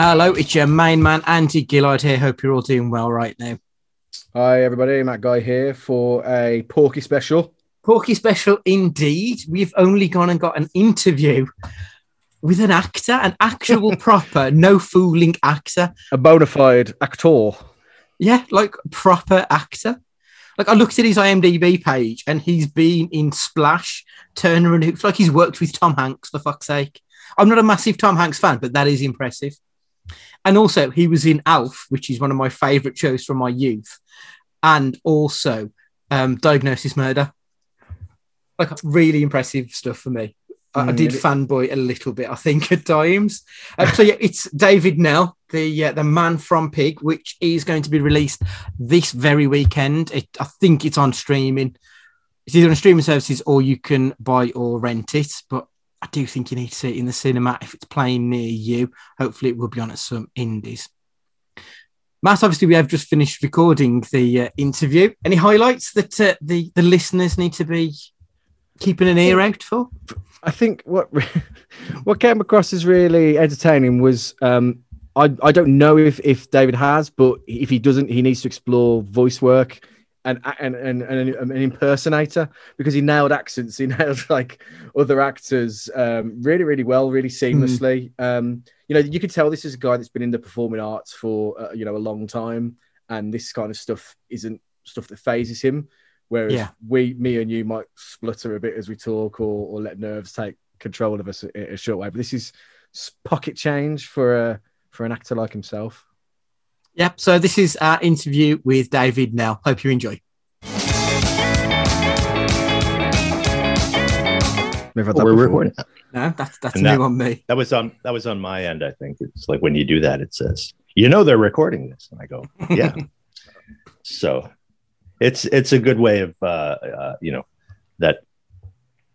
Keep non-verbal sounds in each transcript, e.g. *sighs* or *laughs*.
Hello, it's your main man, Andy Gillard here. Hope you're all doing well right now. Hi, everybody. Matt Guy here for a Porky special. Porky special indeed. We've only gone and got an interview with an actor, an actual *laughs* proper, no fooling actor. A bona fide actor. Yeah, like proper actor. Like I looked at his IMDb page and he's been in Splash, Turner and Hooch. Like he's worked with Tom Hanks for fuck's sake. I'm not a massive Tom Hanks fan, but that is impressive. And also, he was in Alf, which is one of my favourite shows from my youth, and also um, Diagnosis Murder. Like really impressive stuff for me. I, I did fanboy a little bit, I think, at times. Uh, so yeah, it's David Knell, the uh, the man from Pig, which is going to be released this very weekend. It, I think it's on streaming. It's either on streaming services or you can buy or rent it. But I do think you need to see it in the cinema if it's playing near you. Hopefully, it will be on at some indies. Matt, obviously, we have just finished recording the uh, interview. Any highlights that uh, the the listeners need to be keeping an ear out for? I think what *laughs* what came across as really entertaining was um, I I don't know if if David has, but if he doesn't, he needs to explore voice work and and and, and an impersonator because he nailed accents, he *laughs* nailed like other actors um, really really well, really seamlessly. Mm. Um, you know, you could tell this is a guy that's been in the performing arts for uh, you know a long time, and this kind of stuff isn't stuff that phases him. Whereas yeah. we, me and you might splutter a bit as we talk or, or let nerves take control of us a, a short way. But this is pocket change for a, for an actor like himself. Yep. So this is our interview with David Knell, Hope you enjoy. Oh, we're recording. No, that's that's new on me. That was on that was on my end. I think it's like when you do that, it says, "You know, they're recording this," and I go, *laughs* "Yeah." so it's it's a good way of uh, uh, you know that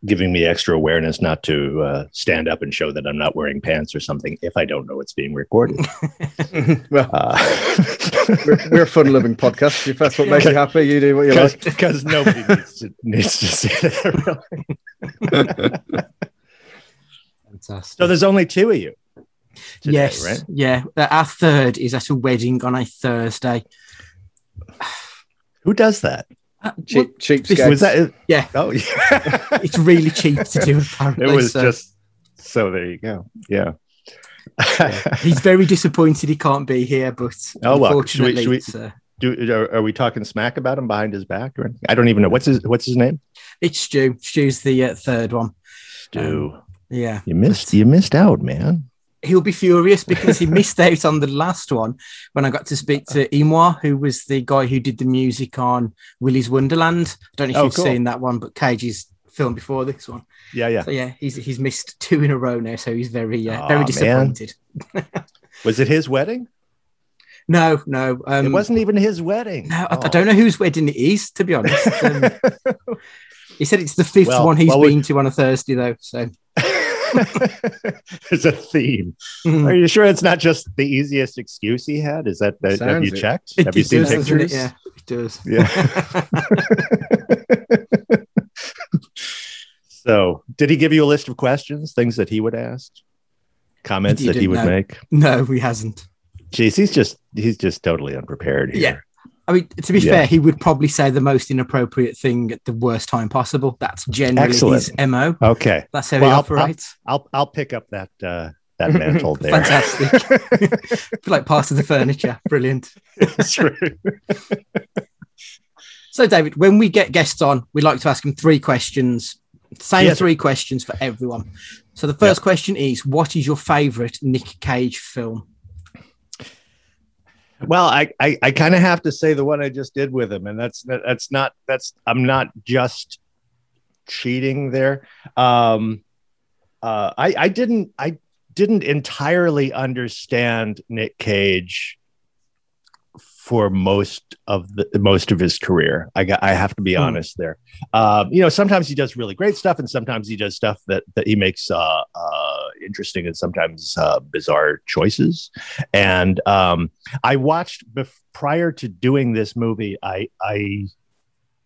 giving me extra awareness not to uh, stand up and show that I'm not wearing pants or something if I don't know it's being recorded. *laughs* *laughs* well, uh, *laughs* we're, we're, a fun living podcast. If that's what makes you happy, you do what you like. Because nobody needs to, needs to see that. Really. Fantastic. So there's only two of you. Today, yes. Right? Yeah. Our third is at a wedding on a Thursday. Who does that? Uh, cheap, cheap. Was that? Yeah. Oh, yeah. *laughs* it's really cheap to do. *laughs* Apparently, it was so. just so. There you go. Yeah. yeah. He's very disappointed he can't be here, but oh, well, unfortunately, should we, should we, uh, do, are, are, we talking smack about him behind his back? Or I don't even know what's his what's his name. It's Stu. Stu's the uh, third one. Stu. Um, yeah, you missed. But, you missed out, man he'll be furious because he missed out on the last one when I got to speak to Émoi, who was the guy who did the music on Willy's Wonderland. I don't know if oh, you've cool. seen that one, but Cage's film before this one. Yeah, yeah. So yeah, he's he's missed two in a row now, so he's very uh, oh, very disappointed. *laughs* was it his wedding? No, no. Um, it wasn't even his wedding. No, oh. I, I, don't know whose wedding it is, to be honest. *laughs* Um, he said it's the fifth well, one he's well, been we... to on a Thursday, though. So *laughs* There's a theme. Mm-hmm. Are you sure it's not just the easiest excuse he had? Is that, that have you it. checked? It, have you seen does, pictures? Yeah, it does. Yeah. *laughs* so, did he give you a list of questions, things that he would ask, comments that he would know. make? No, he hasn't. Jeez, he's just he's just totally unprepared here. I mean, to be yeah. fair, he would probably say the most inappropriate thing at the worst time possible. That's generally Excellent. his mo. Okay, that's how well, he operates. I'll, I'll, I'll pick up that uh, that mantle there. Fantastic, *laughs* like part of the furniture. Brilliant. true. so, David, when we get guests on, we like to ask them three questions. Same yes. three questions for everyone. So, the first yep. question is: What is your favourite Nick Cage film? Well, I I, I kind of have to say the one I just did with him, and that's that's not that's I'm not just cheating there. Um, uh, I I didn't I didn't entirely understand Nick Cage for most of the most of his career. I got I have to be mm. honest there. Um, you know, sometimes he does really great stuff, and sometimes he does stuff that that he makes uh, uh, interesting and sometimes uh, bizarre choices. And um, I watched bef- prior to doing this movie. I I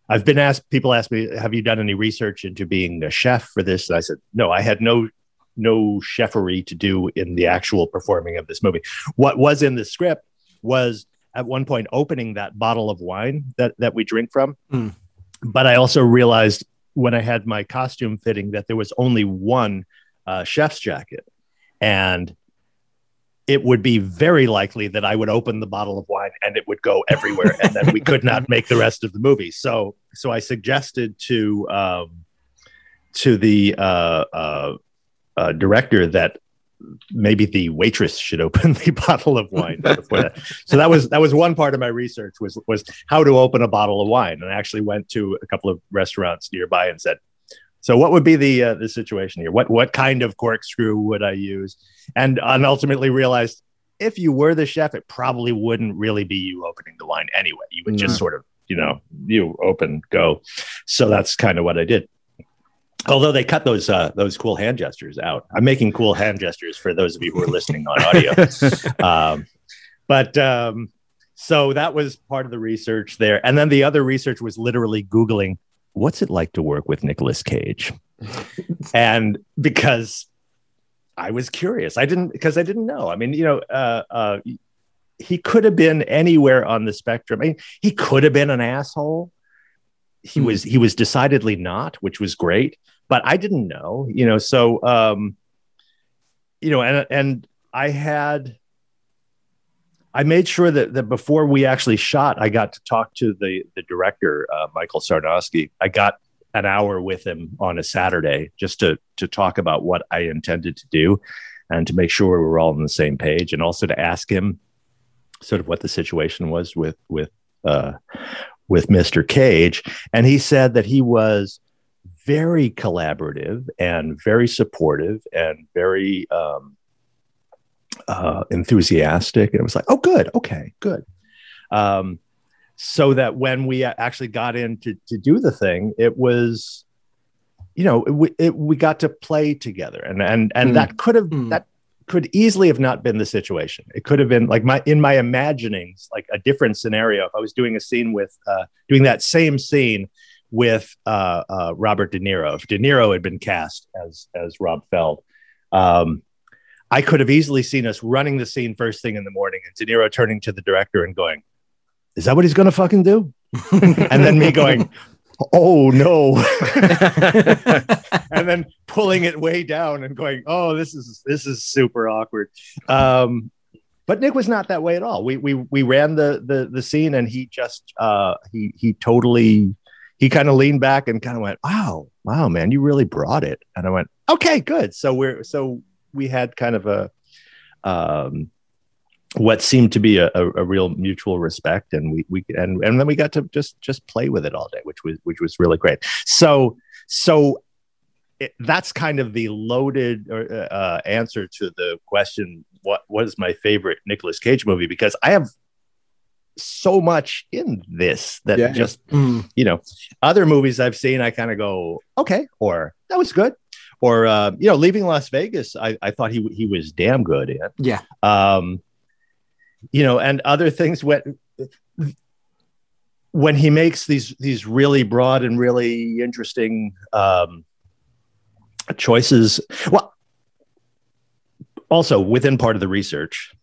I've been asked. People ask me, "Have you done any research into being a chef for this?" And I said, "No, I had no no chefery to do in the actual performing of this movie. What was in the script was at one point opening that bottle of wine that that we drink from. Mm. But I also realized when I had my costume fitting that there was only one uh, chef's jacket, and it would be very likely that I would open the bottle of wine and it would go everywhere, and then we could not make the rest of the movie. So, so I suggested to um, to the uh, uh, uh, director that maybe the waitress should open *laughs* the bottle of wine before that. So that was that was one part of my research was was how to open a bottle of wine, and I actually went to a couple of restaurants nearby and said, "So what would be the uh, the situation here? What what kind of corkscrew would I use?" And and ultimately realized if you were the chef, it probably wouldn't really be you opening the wine anyway. You would just No. sort of you know you open go. So that's kind of what I did. Although they cut those uh, those cool hand gestures out, I'm making cool hand gestures for those of you who are listening on audio. *laughs* um, but um, so that was part of the research there, and then the other research was literally googling what's it like to work with Nicolas Cage, *laughs* and because I was curious, I didn't because I didn't know. I mean, you know, uh, uh, he could have been anywhere on the spectrum. I mean, he could have been an asshole. He was he was decidedly not, which was great. But I didn't know, you know. So, um, you know, and and I had, I made sure that that before we actually shot, I got to talk to the the director, uh, Michael Sarnoski. I got an hour with him on a Saturday just to to talk about what I intended to do, and to make sure we were all on the same page, and also to ask him sort of what the situation was with with uh, with Mr. Cage, and he said that he was very collaborative and very supportive and very um, uh, enthusiastic. And it was like, oh, good, okay, good. Um, so that when we actually got in to, to do the thing, it was, you know, it, we- it, we got to play together, and and and Hmm. that could have Hmm. that could easily have not been the situation. It could have been like my in my imaginings, like a different scenario. If I was doing a scene with uh, doing that same scene with uh, uh, Robert De Niro, if De Niro had been cast as as Rob Feld, um, I could have easily seen us running the scene first thing in the morning, and De Niro turning to the director and going, "Is that what he's going to fucking do?" *laughs* and then me going, "Oh no." *laughs* and then pulling it way down and going, "Oh, this is this is super awkward." Um, but Nick was not that way at all. We we we ran the the the scene, and he just uh, he he totally he kind of leaned back and kind of went, "Wow, wow, man, you really brought it." And I went, "Okay, good." So we're so we had kind of a um, what seemed to be a, a, a real mutual respect, and we we and and then we got to just just play with it all day, which was which was really great. So so it, that's kind of the loaded uh, answer to the question what was my favorite Nicolas Cage movie because I have so much in this that Yeah. just Hmm. you know other movies I've seen I kind of go okay or that was good or uh, you know leaving Las Vegas I, I thought he he was damn good in Yeah. um you know and other things when when he makes these these really broad and really interesting um choices. Well also within part of the research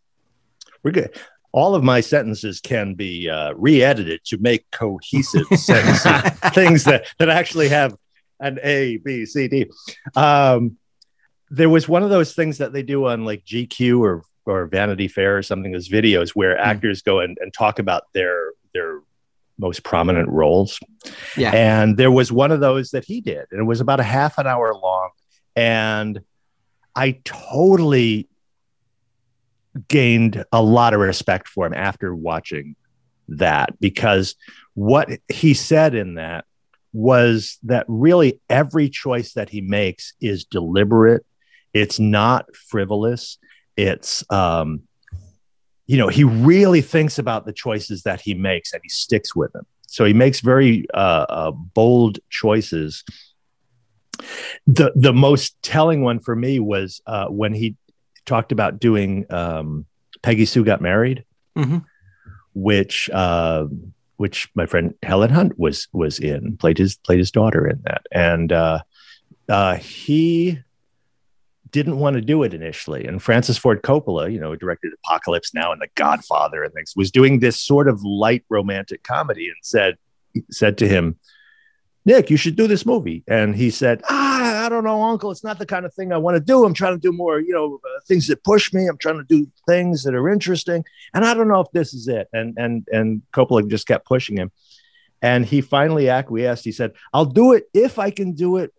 we're good. All of my sentences can be uh, re-edited to make cohesive *laughs* sentences things that that actually have an a b c d. Um there was one of those things that they do on like gq or or vanity fair or something those videos where hmm. actors go and, and talk about their their most prominent roles. Yeah. and there was one of those that he did and it was about a half an hour long. And i totally gained a lot of respect for him after watching that because what he said in that was that really every choice that he makes is deliberate. It's not frivolous it's um you know he really thinks about the choices that he makes and he sticks with them. So he makes very uh, uh, bold choices. The the most telling one for me was uh, when he talked about doing um, Peggy Sue got married, Mhm. which uh, which my friend Helen Hunt was was in played his played his daughter in that, and uh, uh, he didn't want to do it initially. And Francis Ford Coppola, you know, directed Apocalypse Now and The Godfather and things, was doing this sort of light romantic comedy and said said to him, Nick, you should do this movie. And he said, ah, I don't know, uncle. It's not the kind of thing I want to do. I'm trying to do more, you know, uh, things that push me. I'm trying to do things that are interesting. And I don't know if this is it. And, and, and Coppola just kept pushing him. And he finally acquiesced. He said, I'll do it if I can do it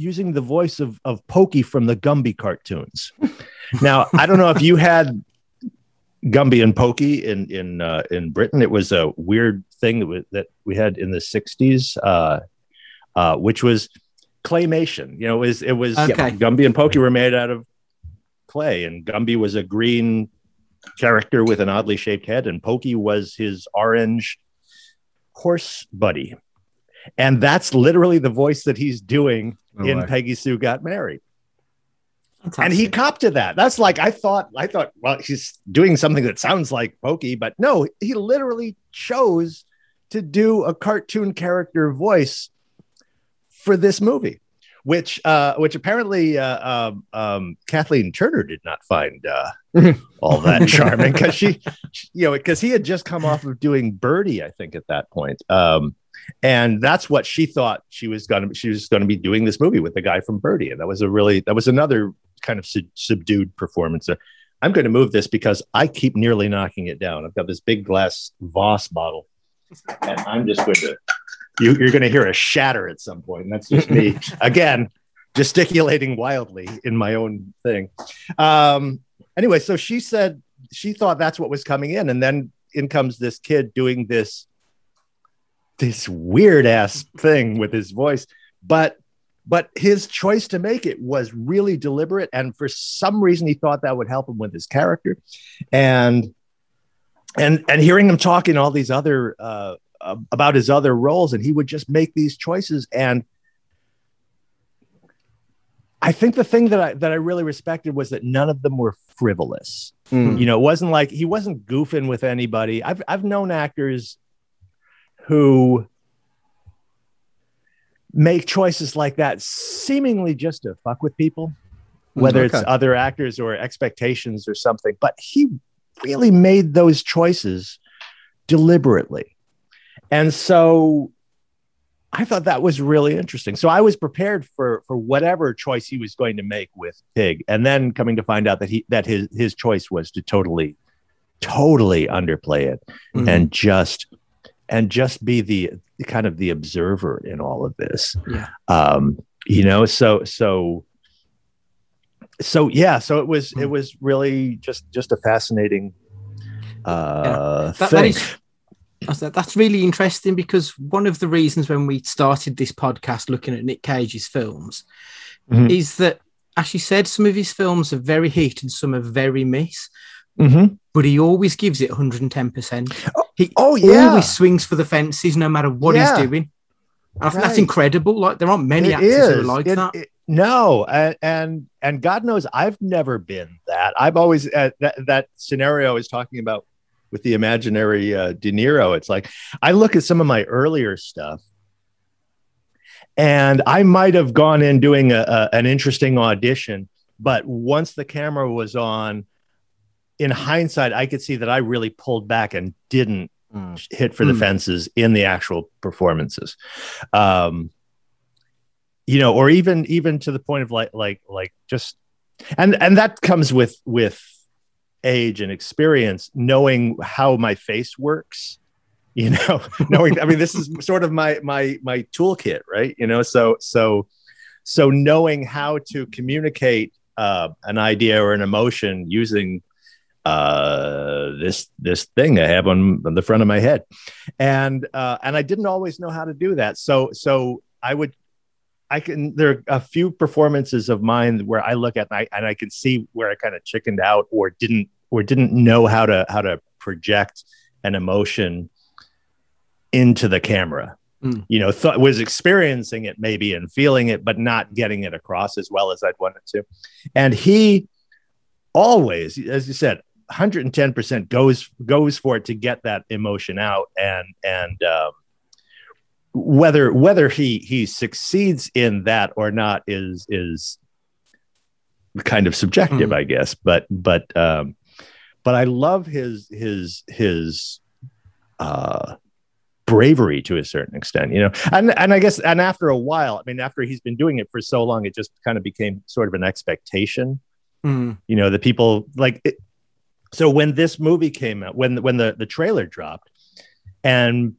using the voice of, of Pokey from the Gumby cartoons. now, I don't know if you had Gumby and Pokey in in uh, in Britain. It was a weird thing that we, that we had in the '60s, uh, uh, which was claymation. You know, it was it was Okay. Gumby and Pokey were made out of clay, and Gumby was a green character with an oddly shaped head, and Pokey was his orange horse buddy. And that's literally the voice that he's doing Oh, in wow. Peggy Sue Got Married Fantastic. and he copped to that. That's like I thought. I thought, well, he's doing something that sounds like Pokey, but no, he literally chose to do a cartoon character voice for this movie, which uh, which apparently uh, um, um, Kathleen Turner did not find uh, *laughs* all that charming because she, she- you know, because he had just come off of doing Birdy, I think, at that point. Um, and that's what she thought she was going to she was going to be doing this movie with the guy from Birdy, and that was a really that was another kind of sub- subdued performance. Uh, I'm going to move this because I keep nearly knocking it down. I've got this big glass Voss bottle, and I'm just going to you, you're going to hear a shatter at some point, and that's just me *laughs* again gesticulating wildly in my own thing. Um, anyway, so she said she thought that's what was coming in, and then in comes this kid doing this this weird ass thing with his voice, but but his choice to make it was really deliberate, and for some reason he thought that would help him with his character, and and and hearing him talk in all these other uh, uh, about his other roles, and he would just make these choices and. I think the thing that I that I really respected was that none of them were frivolous. Mm. You know, it wasn't like he wasn't goofing with anybody. I've I've known actors who make choices like that seemingly just to fuck with people, whether it's other actors or expectations or something. But he really made those choices deliberately. And so I thought that was really interesting. So I was prepared for for whatever choice he was going to make with Pig, and then coming to find out that he that his his choice was to totally, totally underplay it Mhm. and just and just be the kind of the observer in all of this. Yeah. Um, you know, so so so yeah, so it was it Hmm. was really just just a fascinating uh That, that thing. is I said, that's really interesting because one of the reasons when we started this podcast looking at Nick Cage's films Mhm. is that, as you said, some of his films are very hit and some are very miss, Mhm. but he always gives it 110%. He Oh yeah. always swings for the fences no matter what Yeah. he's doing. And I think that's incredible. Like, there aren't many It actors who are like It- that. it- no, and, and and God knows I've never been that. I've always uh, that that scenario is talking about with the imaginary uh, De Niro. It's like I look at some of my earlier stuff, and I might have gone in doing a, a, an interesting audition, but once the camera was on, in hindsight, I could see that I really pulled back and didn't Mm. hit for the Hmm. fences in the actual performances. Um, you know, or even even to the point of like like like just and and that comes with with age and experience, knowing how my face works. You know, *laughs* knowing I mean, this is sort of my my my toolkit, right? You know, so so so knowing how to communicate uh, an idea or an emotion using uh this this thing i have on, on the front of my head and uh and i didn't always know how to do that so so i would i can there are a few performances of mine where i look at and i, and I can see where i kind of chickened out or didn't or didn't know how to how to project an emotion into the camera Mm. you know thought was experiencing it maybe and feeling it but not getting it across as well as i'd wanted to and he always as you said 110% goes goes for it to get that emotion out and and um, whether whether he he succeeds in that or not is is kind of subjective, Mm. I guess. But but um, but I love his his his uh, bravery to a certain extent, you know. And and I guess and after a while, I mean, after he's been doing it for so long, it just kind of became sort of an expectation Mm. you know the people like it, so when this movie came out when when the the trailer dropped and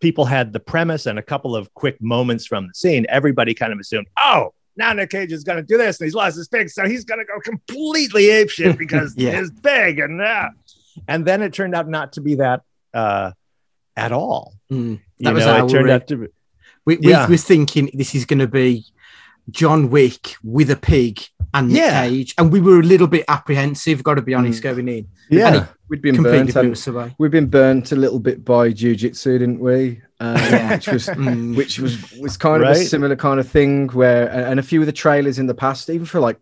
people had the premise and a couple of quick moments from the scene everybody kind of assumed oh now Nick Cage is going to do this and he's lost his pig so he's going to go completely apeshit *laughs* because Yeah. his pig and that and then it turned out not to be that uh at all Mm. you That was know it turned worry. out to be We, we Yeah. were thinking this is going to be John Wick with a pig and Nick Yeah. Cage, and we were a little bit apprehensive. Got to be honest, going in, yeah we'd been completely burnt, blew us away. We've been burnt a little bit by Jiu Jitsu, didn't we? Uh, *laughs* Yeah. which was Mm. which was was kind of a similar kind of thing where and a few of the trailers in the past even for like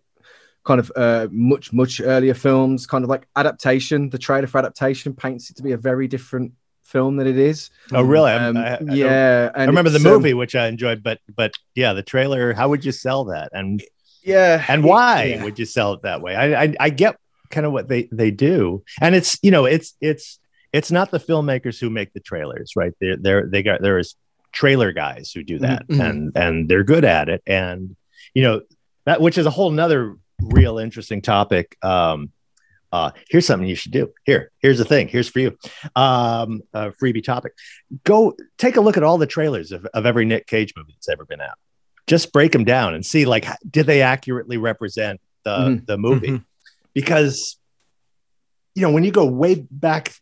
kind of uh much much earlier films kind of like adaptation the trailer for adaptation paints it to be a very different film than it is oh really um, I, I don't- yeah I remember the it's, um, movie, which I enjoyed, but but yeah, the trailer. How would you sell that? And yeah and why yeah. would you sell it that way? I, I I get kind of what they they do, and it's you know it's it's it's not the filmmakers who make the trailers, right? They're they're they got there's trailer guys who do that, Mhm. and and they're good at it, and you know that which is a whole nother real interesting topic. Um, uh, here's something you should do. Here, here's the thing. Here's for you. Um, a freebie topic. Go take a look at all the trailers of, of every Nick Cage movie that's ever been out. Just break them down and see like did they accurately represent the Mhm. the movie? Mhm. Because you know when you go way back,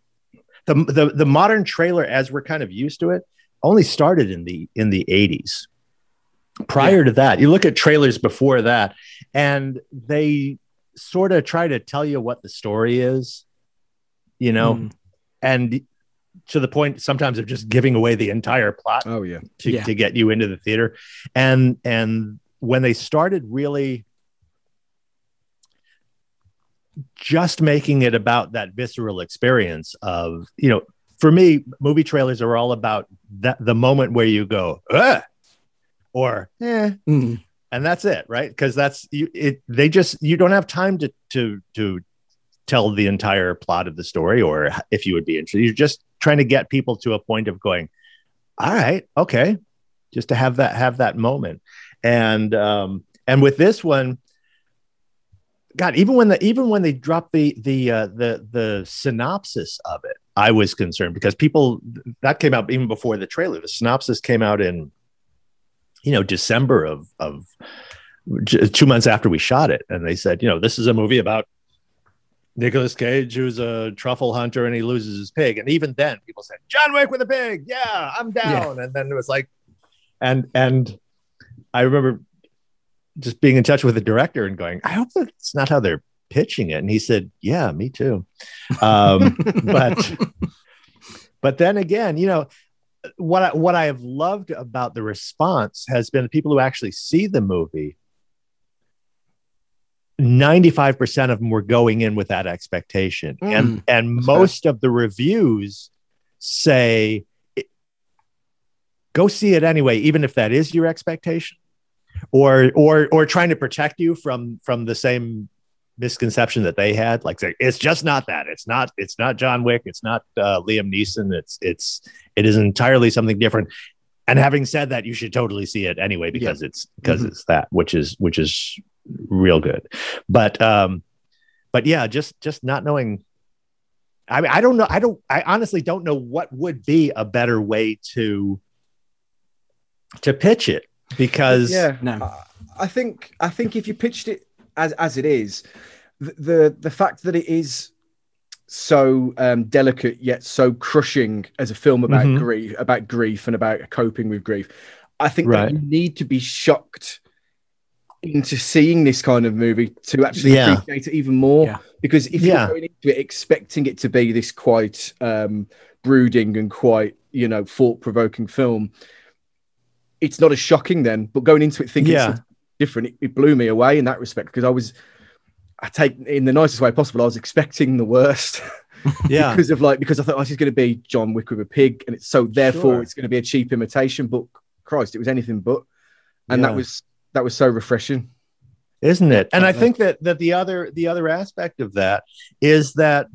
the, the the modern trailer as we're kind of used to it only started in the in the 80s. Prior to that, you look at trailers before that, and they sort of try to tell you what the story is, you know, Mm. and to the point sometimes of just giving away the entire plot oh yeah to, Yeah. to get you into the theater. And and when they started really just making it about that visceral experience of, you know, for me, movie trailers are all about that the moment where you go, Ugh! or eh, Mm. and that's it right because that's you it they just you don't have time to to to tell the entire plot of the story or if you would be interested you're just trying to get people to a point of going all right okay just to have that have that moment. And um and with this one god even when the even when they dropped the the uh the the synopsis of it i was concerned because people that came out even before the trailer. The synopsis came out in you know december of of two months after we shot it. And they said you know this is a movie about Nicolas Cage, who's a truffle hunter, and he loses his pig. And even then, people said, "John Wick with a pig, yeah, I'm down." And then it was like, and and I remember just being in touch with the director and going, "I hope that's not how they're pitching it." And he said, "Yeah, me too." Um, *laughs* but but then again, you know, what I, what I have loved about the response has been the people who actually see the movie. 95% of them were going in with that expectation. And and most of the reviews say go see it anyway, even if that is your expectation. Or or or trying to protect you from from the same misconception that they had. Like it's just not that. It's not it's not john wick. It's not uh, liam neeson. It's it's it is entirely something different. And having said that you should totally see it anyway because it's because Mhm. it's that which is which is real good but um but yeah just just not knowing i mean i don't know i don't i honestly don't know what would be a better way to to pitch it because yeah No. I- I think I think if you pitched it as as it is, the the, the fact that it is so um, delicate yet so crushing as a film about Mhm. grief, about grief and about coping with grief, I think Right. that you need to be shocked into seeing this kind of movie to actually Yeah. appreciate it even more. Yeah. Because if Yeah. you're going into it expecting it to be this quite um, brooding and quite you know thought provoking film, it's not as shocking then. But going into it thinking Yeah. it's different, it, it blew me away in that respect because I was, I take in the nicest way possible. I was expecting the worst *laughs* yeah because of like because I thought oh, this is going to be John Wick with a pig, and it's so therefore Sure. it's going to be a cheap imitation. But Christ, it was anything but, and Yeah. that was that was so refreshing. isn't it? And I uh-huh. think that that the other the other aspect of that is that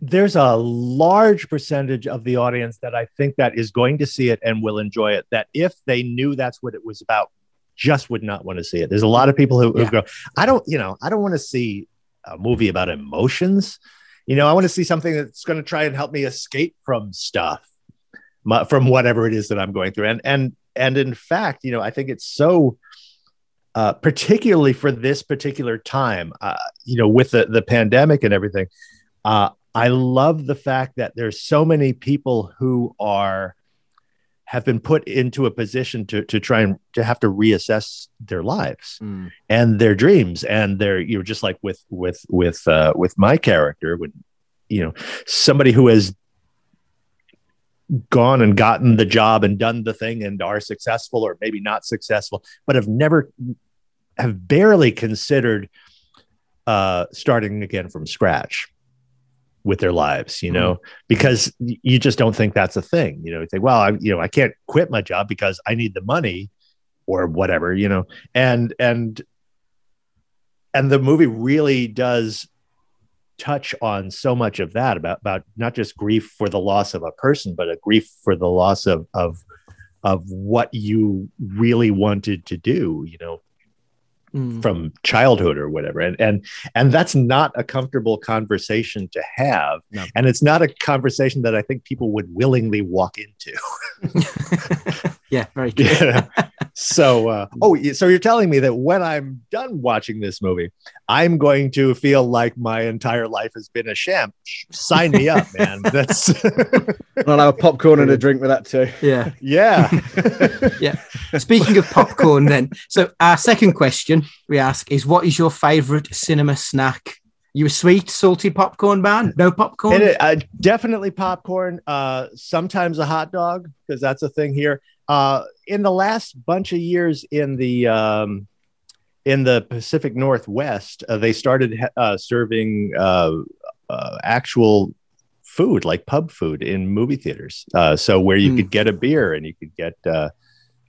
there's a large percentage of the audience that I think that is going to see it and will enjoy it. That if they knew that's what it was about, just would not want to see it. There's a lot of people who, who Yeah. go, I don't, you know, I don't want to see a movie about emotions. You know, I want to see something that's going to try and help me escape from stuff, my, from whatever it is that I'm going through. And and and in fact, you know, I think it's so, uh, particularly for this particular time, uh, you know, with the the pandemic and everything. Uh, I love the fact that there's so many people who are have been put into a position to to try and to have to reassess their lives Mm. and their dreams and their you know just like with with with uh with my character when you know somebody who has gone and gotten the job and done the thing and are successful or maybe not successful but have never have barely considered uh starting again from scratch with their lives you know because you just don't think that's a thing. You know you think well i you know i can't quit my job because i need the money or whatever you know and and and the movie really does touch on so much of that about about not just grief for the loss of a person but a grief for the loss of of of what you really wanted to do you know Mm. from childhood or whatever and and and that's not a comfortable conversation to have No. and it's not a conversation that i think people would willingly walk into *laughs* *laughs* *laughs* yeah, very true. yeah. *laughs* so uh, oh so you're telling me that when i'm done watching this movie i'm going to feel like my entire life has been a sham sign me up man *laughs* that's I'll have a popcorn and a *laughs* drink with that too. Yeah. yeah yeah. Speaking of popcorn, then, so our second question we ask is, what is your favorite cinema snack? You a sweet, salty popcorn man? No popcorn? It, uh, definitely popcorn. Uh, sometimes a hot dog because that's a thing here. Uh, in the last bunch of years in the um, in the Pacific Northwest, uh, they started uh, serving uh, uh, actual food like pub food in movie theaters. Uh, so where you Hmm. could get a beer and you could get uh,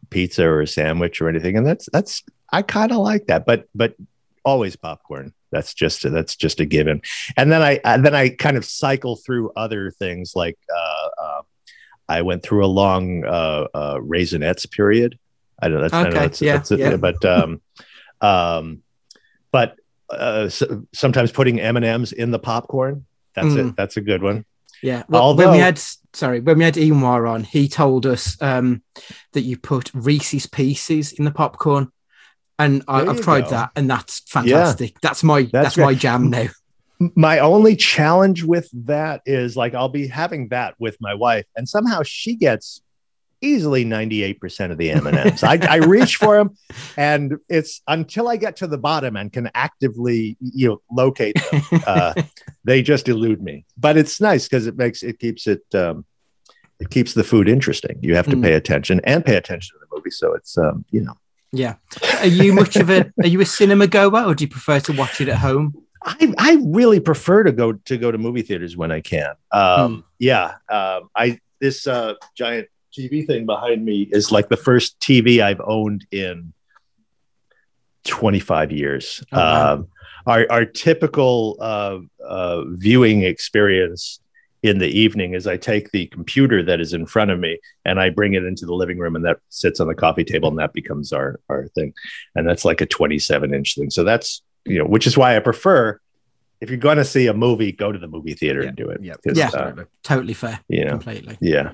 pizza or a sandwich or anything, and that's that's I kind of like that, but but always popcorn. That's just that's just a given and then I uh, then I kind of cycle through other things like uh, uh, I went through a long uh, uh, raisinets period. I don't know. That's, I know Okay, that's, yeah, that's it, yeah. but um, *laughs* um, but uh, so, sometimes putting M and M's in the popcorn. That's Mm. it. That's a good one. Yeah. Well, when we had sorry, when we had Ewan on, he told us um, that you put Reese's Pieces in the popcorn, and I, I've tried go. that, and that's fantastic. That's my that's, great. my jam now. My only challenge with that is like I'll be having that with my wife, and somehow she gets easily 98% of the M&Ms. I, I reach for them *laughs* and it's until I get to the bottom and can actively you know locate them, uh, *laughs* they just elude me. But it's nice because it makes it keeps it um, it keeps the food interesting. You have to Mm. pay attention and pay attention to the movie. So it's um, you know yeah. Are you much of a are you a cinema goer, or do you prefer to watch it at home? I, I really prefer to go to go to movie theaters when I can. Um, Yeah, um, I this uh, giant TV thing behind me is like the first TV I've owned in 25 years. Oh, wow. um, our our typical uh, uh, viewing experience in the evening is I take the computer that is in front of me and I bring it into the living room and that sits on the coffee table and that becomes our our thing, and that's like a 27 inch thing. So that's you know, which is why I prefer if you're going to see a movie, go to the movie theater and do it. Yeah. Yeah. uh, Totally fair, know, completely. yeah.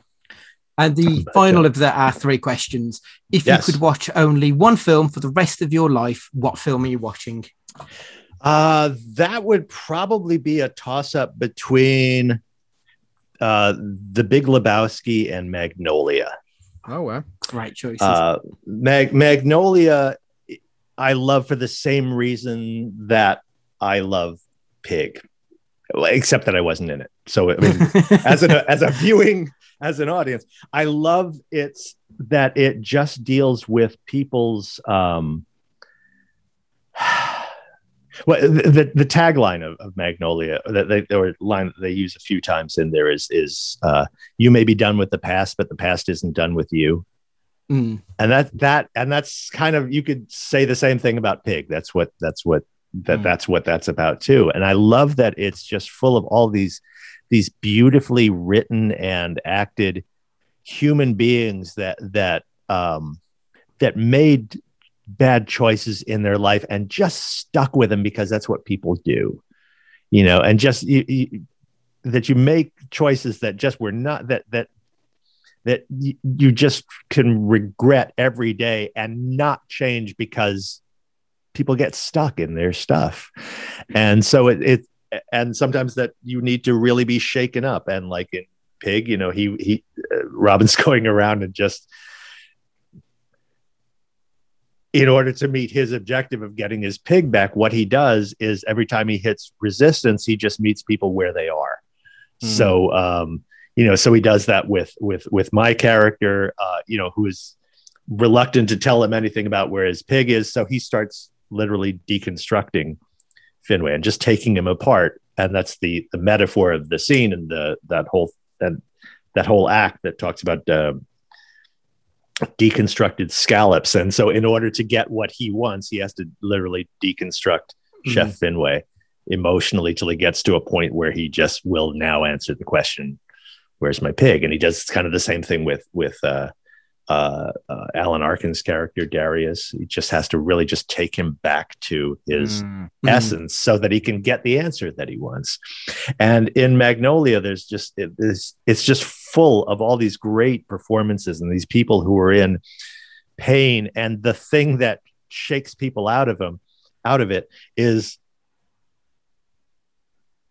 And the final of the our three questions: If Yes. you could watch only one film for the rest of your life, what film are you watching? Uh, that would probably be a toss up between uh, The Big Lebowski and Magnolia. Oh wow. Great choices. Uh, Mag- Magnolia, I love for the same reason that I love Pig, except that I wasn't in it. So, I mean, *laughs* as an as a viewing as an audience i love it's that it just deals with people's um *sighs* well the, the, tagline of, of magnolia that they or line that they use a few times in there is is uh you may be done with the past but the past isn't done with you Mm. and that that and that's kind of you could say the same thing about pig that's what that's what that Mm. that's what that's about too and i love that it's just full of all these these beautifully written and acted human beings that that um that made bad choices in their life and just stuck with them because that's what people do you know and just you, you, that you make choices that just were not that that that y- you just can regret every day and not change because people get stuck in their stuff and so it, it and sometimes that you need to really be shaken up and like in pig you know he he uh, robin's *laughs* going around and just in order to meet his objective of getting his pig back what he does is every time he hits resistance he just meets people where they are Mm. so um you know so he does that with with with my character uh you know who is reluctant to tell him anything about where his pig is. So he starts literally deconstructing finway and just taking him apart. And that's the the metaphor of the scene and the that whole and that whole act that talks about uh, deconstructed scallops. And so in order to get what he wants he has to literally deconstruct chef finway emotionally till he gets to a point where he just will now answer the question where's my pig and he does kind of the same thing with with uh uh, uh alan arkin's character darius he just has to really just take him back to his Mm. Mm. essence so that he can get the answer that he wants and in magnolia there's just it is it's just full of all these great performances and these people who are in pain and the thing that shakes people out of them out of it is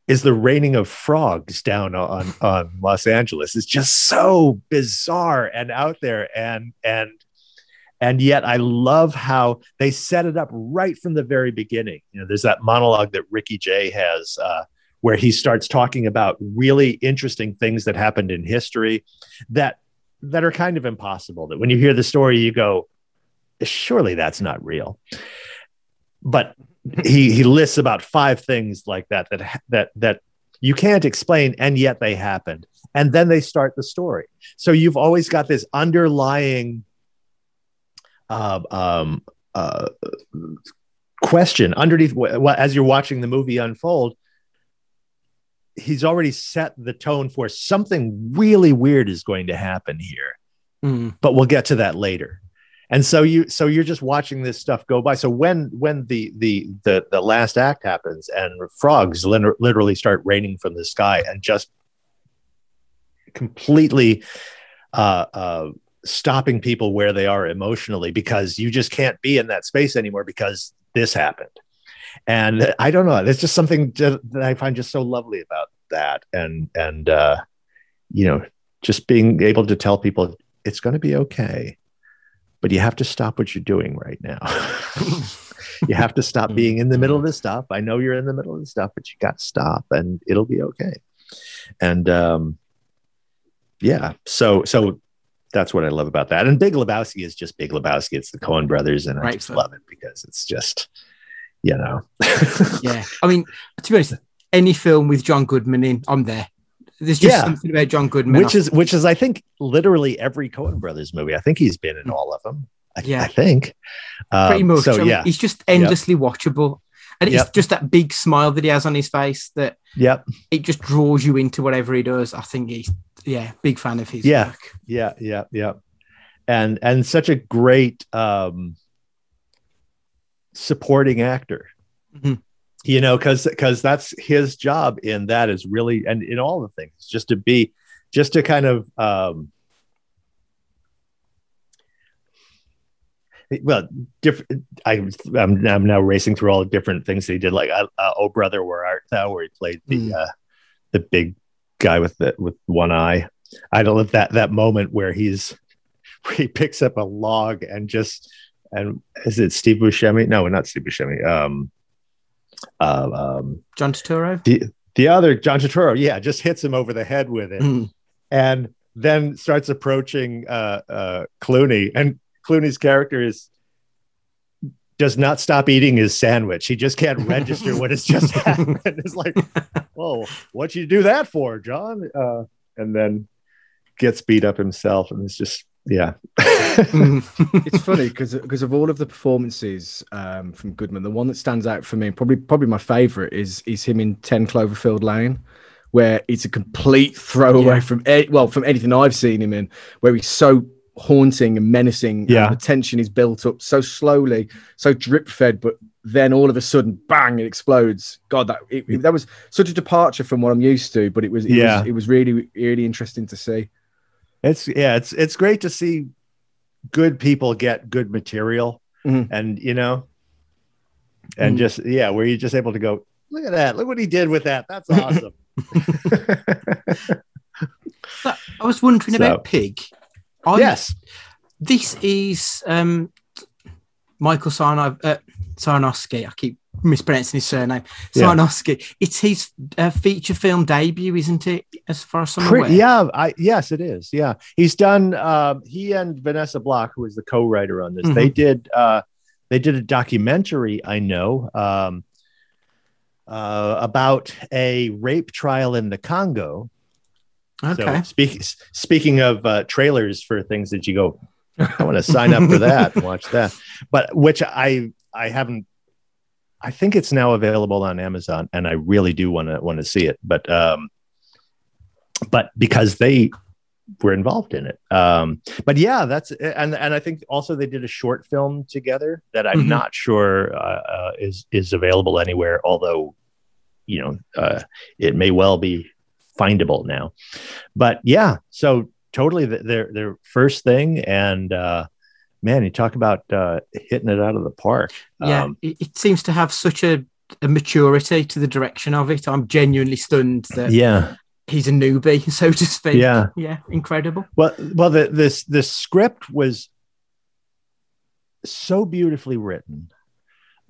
is the raining of frogs down on *laughs* on Los Angeles. It's just so bizarre and out there and and and yet I love how they set it up right from the very beginning. You know, there's that monologue that Ricky Jay has uh, where he starts talking about really interesting things that happened in history that that are kind of impossible. That when you hear the story, you go, surely that's not real. But he he lists about five things like that that that that you can't explain and yet they happened. And then they start the story. So you've always got this underlying uh, um, uh, question underneath wh- as you're watching the movie unfold he's already set the tone for something really weird is going to happen here. Mm. but we'll get to that later and so you so you're just watching this stuff go by. So when when the the the, the last act happens and frogs literally start raining from the sky and just completely uh uh stopping people where they are emotionally because you just can't be in that space anymore because this happened. And i don't know it's just something that i find just so lovely about that. And and uh you know just being able to tell people it's going to be okay but you have to stop what you're doing right now. *laughs* You have to stop being in the middle of this stuff. I know you're in the middle of the stuff but you got to stop and it'll be okay. And um yeah so so that's what i love about that. And big lebowski is just big lebowski. It's the coen brothers and i Right, just so- love it because it's just you know. Yeah. I mean, to be honest, any film with John Goodman in, I'm there. There's just Yeah. something about John Goodman. which is which is i think literally every coen brothers movie i think he's been in all of them i, Yeah. I think pretty Um, much. so yeah he's just endlessly watchable. And it's Yep. just that big smile that he has on his face that yep it just draws you into whatever he does. I think he's, yeah, big fan of his Yeah. work. yeah yeah yeah and and such a great um supporting actor Mhm. You know because because that's his job in that is really and in all the things just to be just to kind of um well different I, I'm, I'm now racing through all the different things that he did. Like uh, uh, oh brother where art thou? Where he played the Mm. uh the big guy with the with one eye. I don't know that that moment where he's *laughs* where he picks up a log and just and is it steve buscemi? No not steve buscemi. Um uh, um John Turturro. the the other john Turturro, yeah just hits him over the head with it Mm. and then starts approaching uh, uh, Clooney, and Clooney's character is does not stop eating his sandwich. He just can't register what has just *laughs* happened. It's like, oh, what'd you do that for, John? Uh, and then gets beat up himself, and it's just yeah. *laughs* it's funny because because of all of the performances um, from Goodman, the one that stands out for me, probably probably my favorite, is is him in Ten Cloverfield Lane, where it's a complete throwaway Yeah. from a- well from anything I've seen him in, where he's so haunting and menacing. Yeah. and the tension is built up so slowly, so drip fed, but then all of a sudden, bang! It explodes. God, that it, it- that was such a departure from what I'm used to, but it was it Yeah. was, it was really really interesting to see. It's yeah, it's it's great to see good people get good material, Mhm. and you know, and Mhm. just yeah, where you're just able to go, look at that, look what he did with that. That's *laughs* awesome. But I was wondering So- about Pig. I, yes, This is um, Michael Sarno, uh, Sarnoski. I keep mispronouncing his surname. Yeah. Sarnoski. It's his uh, feature film debut, isn't it? As far as I'm aware. yeah, I yes, it is. Yeah, he's done. Uh, he and Vanessa Block, who is the co-writer on this, they did. Uh, they did a documentary. I know. Um, uh, about a rape trial in the Congo. Okay. So speak, speaking of uh, trailers for things that you go, I want to sign up for that and watch that. But which I I haven't. I think it's now available on Amazon, and I really do want to want to see it. But um, but because they were involved in it. Um, but yeah, that's and and I think also they did a short film together that I'm Mhm. not sure uh, uh, is is available anywhere. Although, you know, uh, it may well be findable now. But yeah, so totally th- their their first thing, and uh, man, you talk about uh, hitting it out of the park. yeah, Um, it, it seems to have such a, a maturity to the direction of it. I'm genuinely stunned that yeah. he's a newbie, *laughs* so to speak. Yeah. yeah, incredible. Well, well, the this this script was so beautifully written,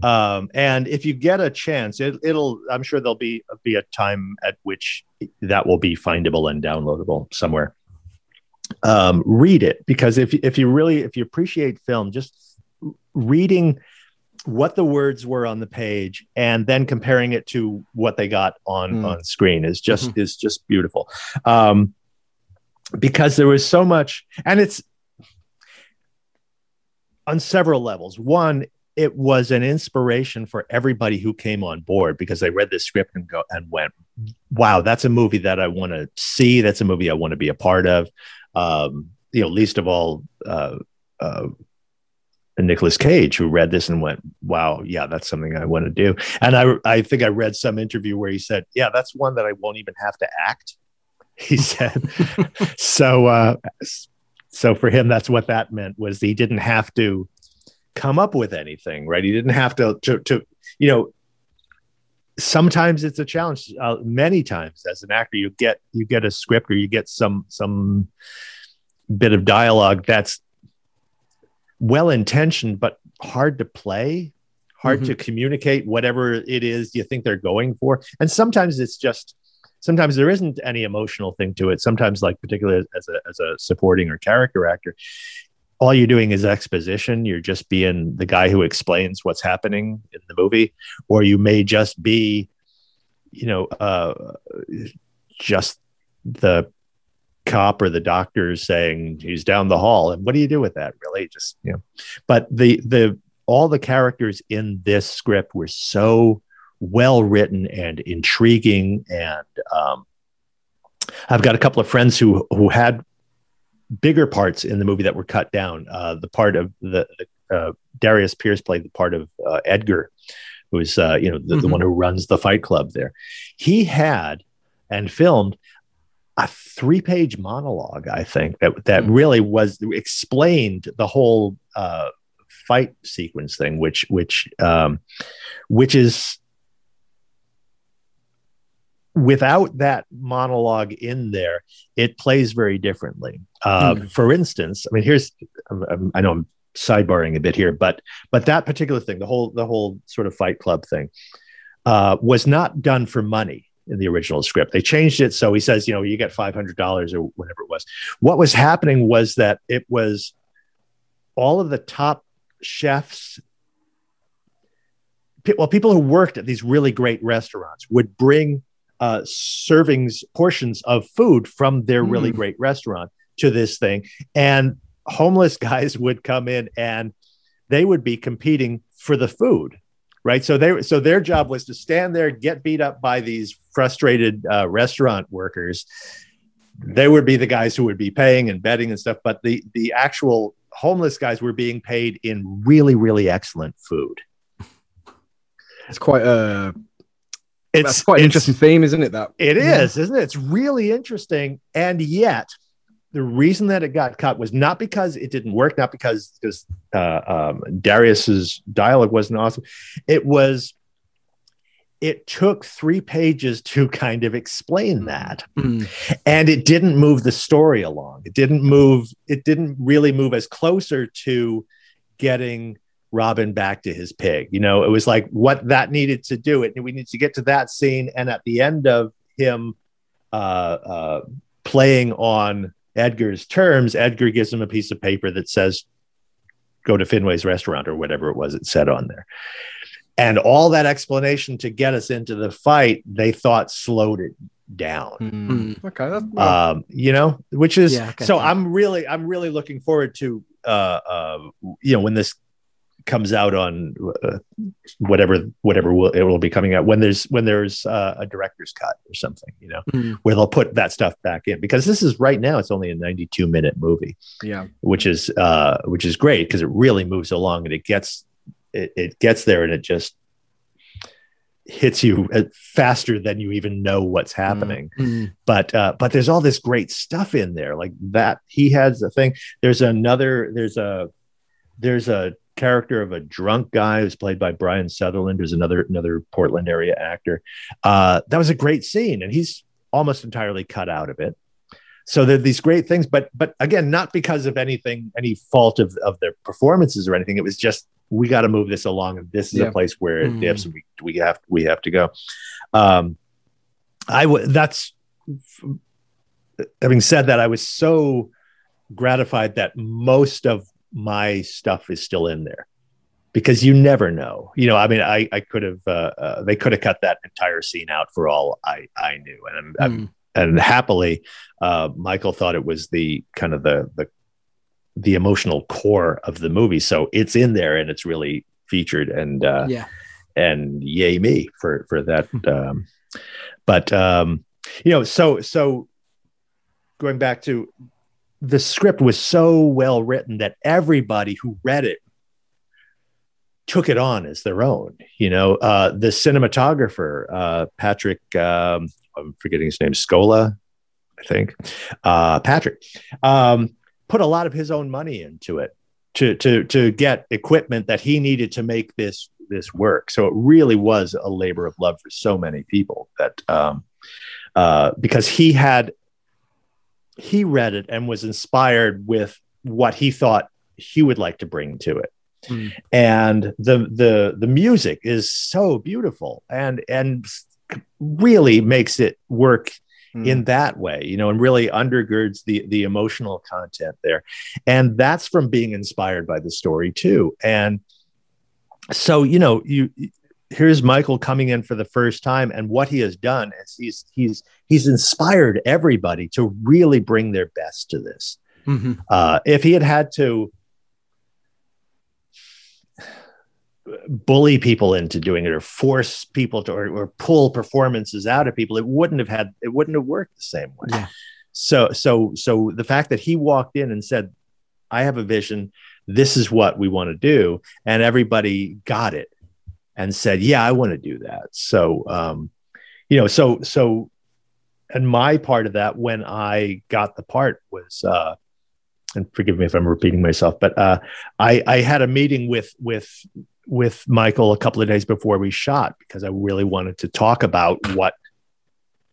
um, and if you get a chance, it, it'll. I'm sure there'll be be a time at which that will be findable and downloadable somewhere. Um, read it. Because if if you really if you appreciate film, just reading what the words were on the page and then comparing it to what they got on Mm. on screen is just is just beautiful. Um because there was so much and it's on several levels. One it was an inspiration for everybody who came on board because they read this script and go and went wow that's a movie that i want to see. That's a movie i want to be a part of um you know least of all uh uh Nicolas Cage, who read this and went, "Wow, yeah, that's something I want to do." And I, I think I read some interview where he said, "Yeah, that's one that I won't even have to act." *laughs* He said, *laughs* "So, uh, so for him, that's what that meant was he didn't have to come up with anything, right? He didn't have to, to, to you know." Sometimes it's a challenge. Uh, many times, as an actor, you get you get a script or you get some some bit of dialogue that's well intentioned but hard to play hard to communicate whatever it is you think they're going for. And sometimes it's just sometimes there isn't any emotional thing to it. Sometimes like particularly as a, as a supporting or character actor all you're doing is exposition. You're just being the guy who explains what's happening in the movie or you may just be you know uh just the cop or the doctor saying he's down the hall and what do you do with that really? Just you know. But the the all the characters in this script were so well written and intriguing and um, i've got a couple of friends who who had bigger parts in the movie that were cut down uh, the part of the, the uh, darius pearce played the part of uh, edgar who's uh, you know the, the Mhm. one who runs the fight club there he had and filmed a three page monologue, I think, that, that Mm. really was explained the whole uh, fight sequence thing, which, which, um, which is without that monologue in there, it plays very differently. Uh, For instance, I mean, here's, I'm- I'm- I know I'm sidebarring a bit here, but, but that particular thing, the whole, the whole sort of fight club thing, uh, was not done for money in the original script. They changed it so he says, you know, you get five hundred dollars or whatever it was. What was happening was that it was all of the top chefs. Well, people who worked at these really great restaurants would bring uh, servings, portions of food from their really Mm. great restaurant to this thing, and homeless *laughs* guys would come in and they would be competing for the food right? So they so their job was to stand there get beat up by these frustrated uh, restaurant workers. They would be the guys who would be paying and betting and stuff but the the actual homeless guys were being paid in really really excellent food. It's quite a it's that's quite an interesting theme, isn't it? That it is, Yeah. is, isn't it? It's really interesting. And yet, the reason that it got cut was not because it didn't work, not because because uh, um, Darius's dialogue wasn't awesome. It was. It took three pages to kind of explain that, Mm. and it didn't move the story along. It didn't move. It didn't really move as closer to getting Robin back to his pig. You know, it was like what that needed to do. It we need to get to that scene, and at the end of him uh, uh, playing on Edgar's terms, Edgar gives him a piece of paper that says, "Go to Finway's restaurant" or whatever it was it said on there. And all that explanation to get us into the fight, they thought slowed it down Mm. Okay, that's, um you know which is Yeah, I get so that. i'm really i'm really looking forward to uh uh you know when this comes out on uh, whatever whatever will, it will be coming out when there's when there's uh, a director's cut or something you know Mm. where they'll put that stuff back in because this is right now it's only a 92 minute movie yeah. which is uh which is great because it really moves along and it gets it, it gets there and it just hits you uh, faster than you even know what's happening Mm. but uh but there's all this great stuff in there like that he has a thing there's another there's a there's a character of a drunk guy who's played by Brian Sutherland who's another another Portland area actor uh that was a great scene and he's almost entirely cut out of it so there are these great things but but again not because of anything any fault of of their performances or anything it was just we got to move this along and this is Yeah. a place where it Mm. dips and we, we have we have to go um i would that's having said that i was so gratified that most of my stuff is still in there. Because you never know. You know i mean i i could have uh, uh, they could have cut that entire scene out for all i i knew. And I'm, I'm Mm. and happily uh, michael thought it was the kind of the the the emotional core of the movie. So it's in there and it's really featured and uh Yeah. and yay me for for that um but um you know so so going back to the script was so well written that everybody who read it took it on as their own you know? Uh the cinematographer uh patrick um i'm forgetting his name scola i think. Uh patrick um put a lot of his own money into it to to to get equipment that he needed to make this this work. So it really was a labor of love for so many people that um uh because he had he read it and was inspired with what he thought he would like to bring to it Mm. and the the the music is so beautiful and and really makes it work Mm. in that way you know and really undergirds the the emotional content there and that's from being inspired by the story too and so you know you here's michael coming in for the first time and what he has done is he's he's he's inspired everybody to really bring their best to this Mhm. uh, if he had had to bully people into doing it or force people to or, or pull performances out of people it wouldn't have had it wouldn't have worked the same way Yeah. so so so the fact that he walked in and said i have a vision this is what we want to do and everybody got it and said yeah i want to do that. So um you know so so and my part of that when i got the part was uh and forgive me if i'm repeating myself but uh i i had a meeting with with with michael a couple of days before we shot because i really wanted to talk about what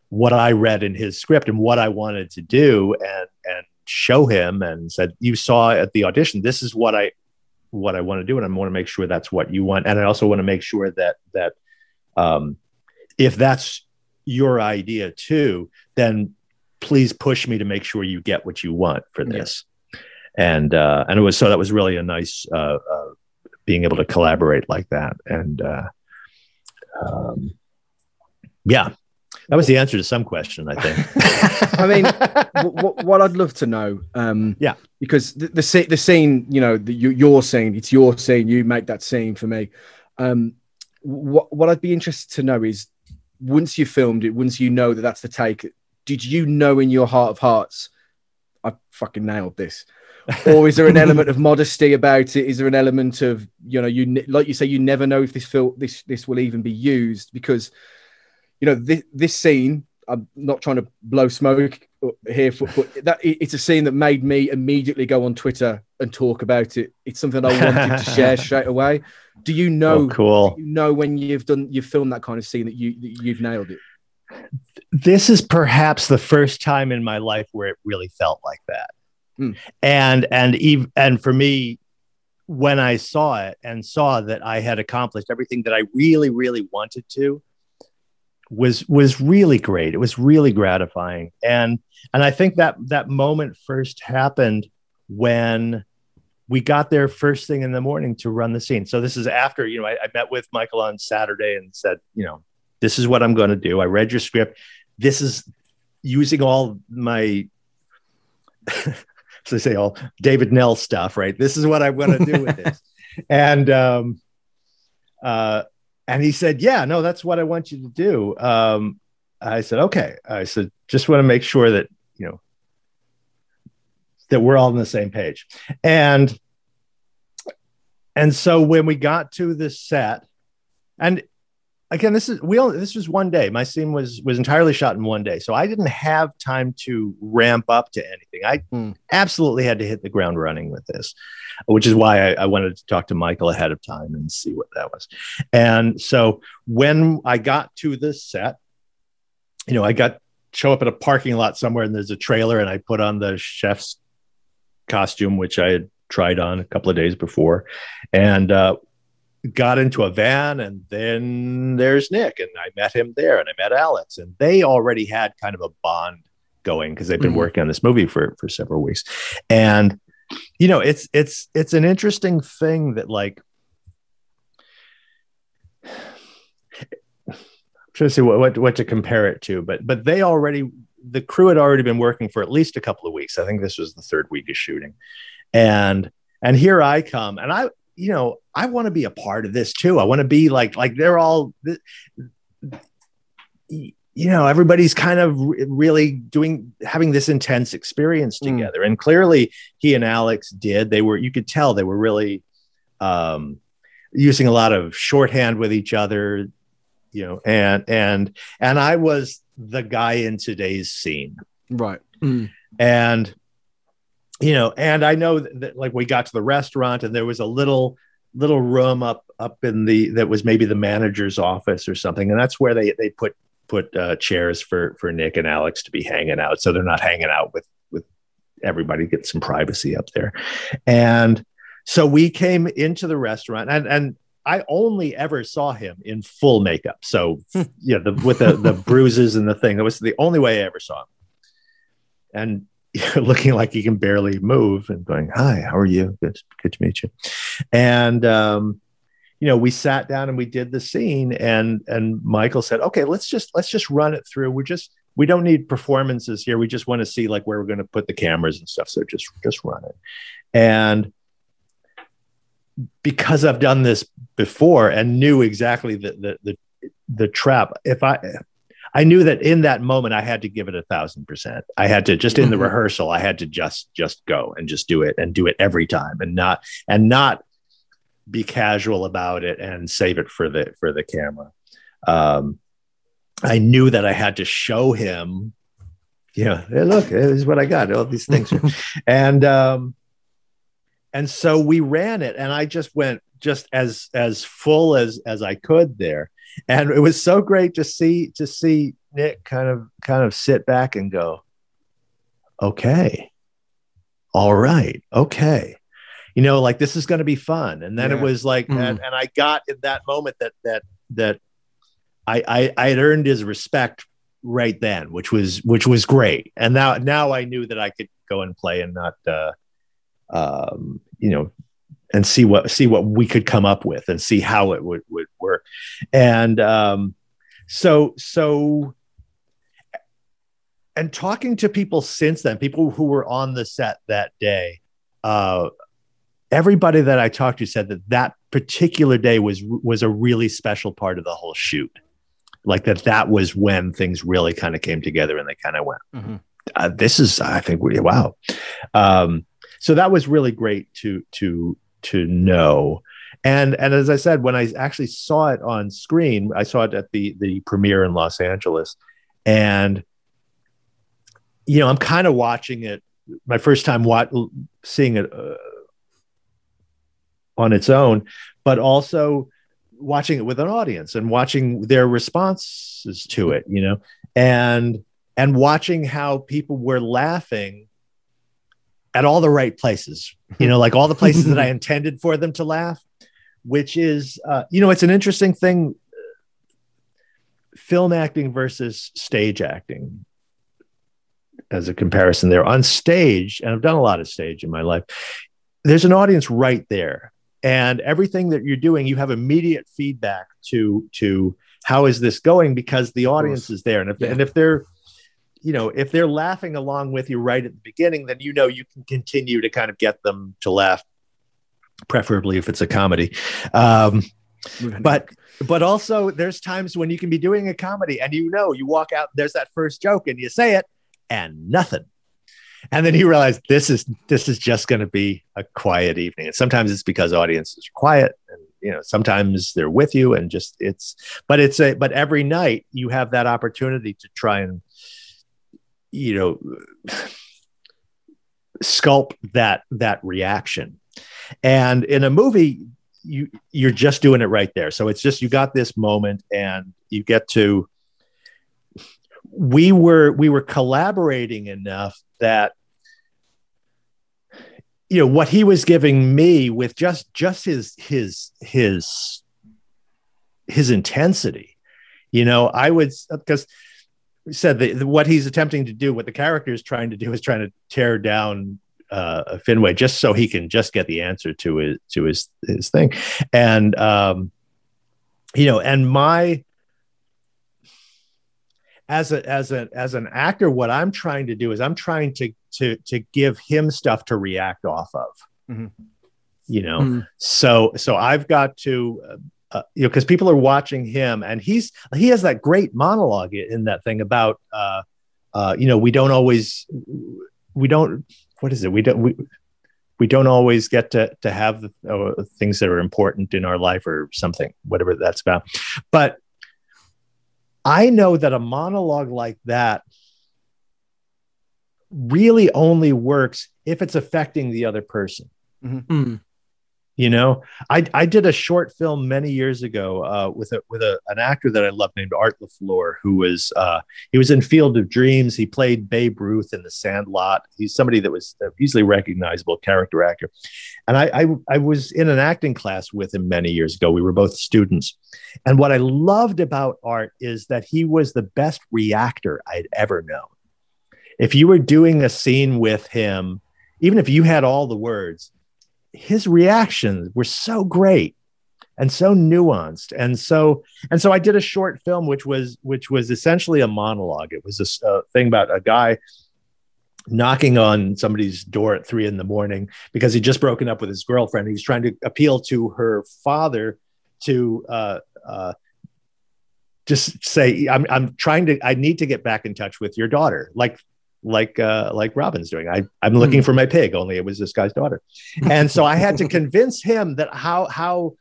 what i read in his script and what i wanted to do and and show him and said you saw at the audition this is what i what i want to do and i want to make sure that's what you want and i also want to make sure that that um if that's your idea too then please push me to make sure you get what you want for Yeah. this and uh and it was so that was really a nice uh, uh being able to collaborate like that and uh um yeah that was the answer to some question i think *laughs* I mean, *laughs* what, what, what I'd love to know, um, Yeah. Because the the, the scene, you know, the, your, scene, it's your scene. You make that scene for me. Um, what what I'd be interested to know is once you filmed it, once you know that that's the take, did you know in your heart of hearts, I fucking nailed this? *laughs* or is there an element of modesty about it? Is there an element of you know you like you say you never know if this film this this will even be used because you know this this scene. I'm not trying to blow smoke here, for, but that it's a scene that made me immediately go on Twitter and talk about it. It's something I wanted to share *laughs* straight away. Do you know? oh, cool. you know when you've done you've filmed that kind of scene that you that you've nailed it? this is perhaps the first time in my life where it really felt like that. Hmm. And and even and for me, when I saw it and saw that I had accomplished everything that I really, really wanted to, was was really great. It was really gratifying. And and I think that that moment first happened when we got there first thing in the morning to run the scene. So this is after, you know, I, I met with Michael on Saturday and said, you know, this is what I'm going to do. I read your script. This is using all my, *laughs* so I say all David Knell stuff, right? This is what I'm going to do with this. *laughs* and, um, uh, and he said, yeah, no, that's what I want you to do. Um, I said, okay. I said, just want to make sure that, you know, that we're all on the same page. And, and so when we got to the set, and again this is we only this was one day my scene was was entirely shot in one day so i didn't have time to ramp up to anything i Hmm. absolutely had to hit the ground running with this which is why I, I wanted to talk to michael ahead of time and see what that was and so when i got to the set you know i got show up at a parking lot somewhere and there's a trailer and i put on the chef's costume which i had tried on a couple of days before and uh, got into a van and then there's Nick and I met him there and I met Alex and they already had kind of a bond going because they've been Mhm. working on this movie for for several weeks and you know it's it's it's an interesting thing that like trying to see what, what what to compare it to but but they already the crew had already been working for at least a couple of weeks. I think this was the third week of shooting. And and here I come and I you know I want to be a part of this too. I want to be like like they're all you know everybody's kind of really doing having this intense experience Mm. together. And clearly he and alex did. They were you could tell they were really um using a lot of shorthand with each other you know and and and i was the guy in today's scene. Right. and you know and i know that, that, like we got to the restaurant and there was a little little room up up in the that was maybe the manager's office or something. And that's where they they put put uh, chairs for for nick and alex to be hanging out. So they're not hanging out with with everybody get some privacy up there. And so we came into the restaurant and and I only ever saw him in full makeup. So yeah, the with the the *laughs* bruises and the thing. That was the only way I ever saw him. And *laughs* looking like he can barely move and going, "Hi, how are you? Good, good to meet you." And um, you know, we sat down and we did the scene, and and Michael said, "Okay, let's just let's just run it through. We're just we don't need performances here. We just want to see like where we're going to put the cameras and stuff. So just just run it." And because I've done this before and knew exactly the the the, the trap, if I I knew that in that moment I had to give it a thousand percent. I had to just in the Mhm. rehearsal, I had to just just go and just do it and do it every time and not and not be casual about it and save it for the for the camera. Um, I knew that I had to show him, you know, hey, look, this is what I got, all these things. *laughs* and um, and so we ran it, and I just went just as as full as as I could there and it was so great to see to see Nick kind of kind of sit back and go, okay, all right, okay, you know, like this is going to be fun. And then it was like, Mm. and, and I got in that moment that that that I, I I had earned his respect right then, which was which was great. And now now I knew that I could go and play and not, uh, um, you know, and see what see what we could come up with and see how it would would work and um so so and talking to people since then people who were on the set that day uh, everybody that I talked to said that that particular day was was a really special part of the whole shoot. Like that, that was when things really kind of came together, and they kind of went, Mhm. uh, "This is, I think, wow." Um, so that was really great to to to know. And and as I said, when I actually saw it on screen, I saw it at the the premiere in Los Angeles, and you know, I'm kind of watching it. My first time wat- seeing it uh, on its own, but also watching it with an audience and watching their responses to it. You know, and and watching how people were laughing at all the right places. You know, like all the places that I *laughs* intended for them to laugh which is uh, you know it's an interesting thing film acting versus stage acting as a comparison there on stage and i've done a lot of stage in my life there's an audience right there and everything that you're doing you have immediate feedback to to how is this going because the audience is there and if, Yeah. and if they're you know if they're laughing along with you right at the beginning then you know you can continue to kind of get them to laugh preferably if it's a comedy. Um, but but also there's times when you can be doing a comedy and you know you walk out there's that first joke and you say it and nothing. And then you realize this is this is just going to be a quiet evening. And sometimes it's because audiences are quiet and you know sometimes they're with you and just it's but it's a but every night you have that opportunity to try and you know sculpt that that reaction. And in a movie you you're just doing it right there. So it's just you got this moment and you get to we were we were collaborating enough that you know what he was giving me with just just his his his his intensity you know i would because said that what he's attempting to do what the character is trying to do is trying to tear down uh, Finway just so he can just get the answer to his to his his thing, and um, you know, and my as a as a as an actor, what I'm trying to do is I'm trying to to to give him stuff to react off of, Mhm. you know. Mm. So so I've got to. Uh, you know, because people are watching him, and he's he has that great monologue in that thing about, uh, uh, you know, we don't always, we don't what is it? We don't we we don't always get to to have the uh, things that are important in our life or something, whatever that's about. But I know that a monologue like that really only works if it's affecting the other person. Mm. You know, I I did a short film many years ago uh, with a with a, an actor that I love named Art LaFleur, who was uh, he was in Field of Dreams. He played Babe Ruth in The Sandlot. He's somebody that was easily recognizable character actor, and I, I I was in an acting class with him many years ago. We were both students, and what I loved about Art is that he was the best reactor I'd ever known. If you were doing a scene with him, even if you had all the words his reactions were so great and so nuanced and so and so i did a short film which was which was essentially a monologue. It was a, thing about a guy knocking on somebody's door at three in the morning because he'd just broken up with his girlfriend. He's trying to appeal to her father to uh, uh, just say I'm, I'm trying to i need to get back in touch with your daughter. Like like uh, like Robin's doing. I, I'm looking for my pig, only it was this guy's daughter. And so I had to *laughs* convince him that how how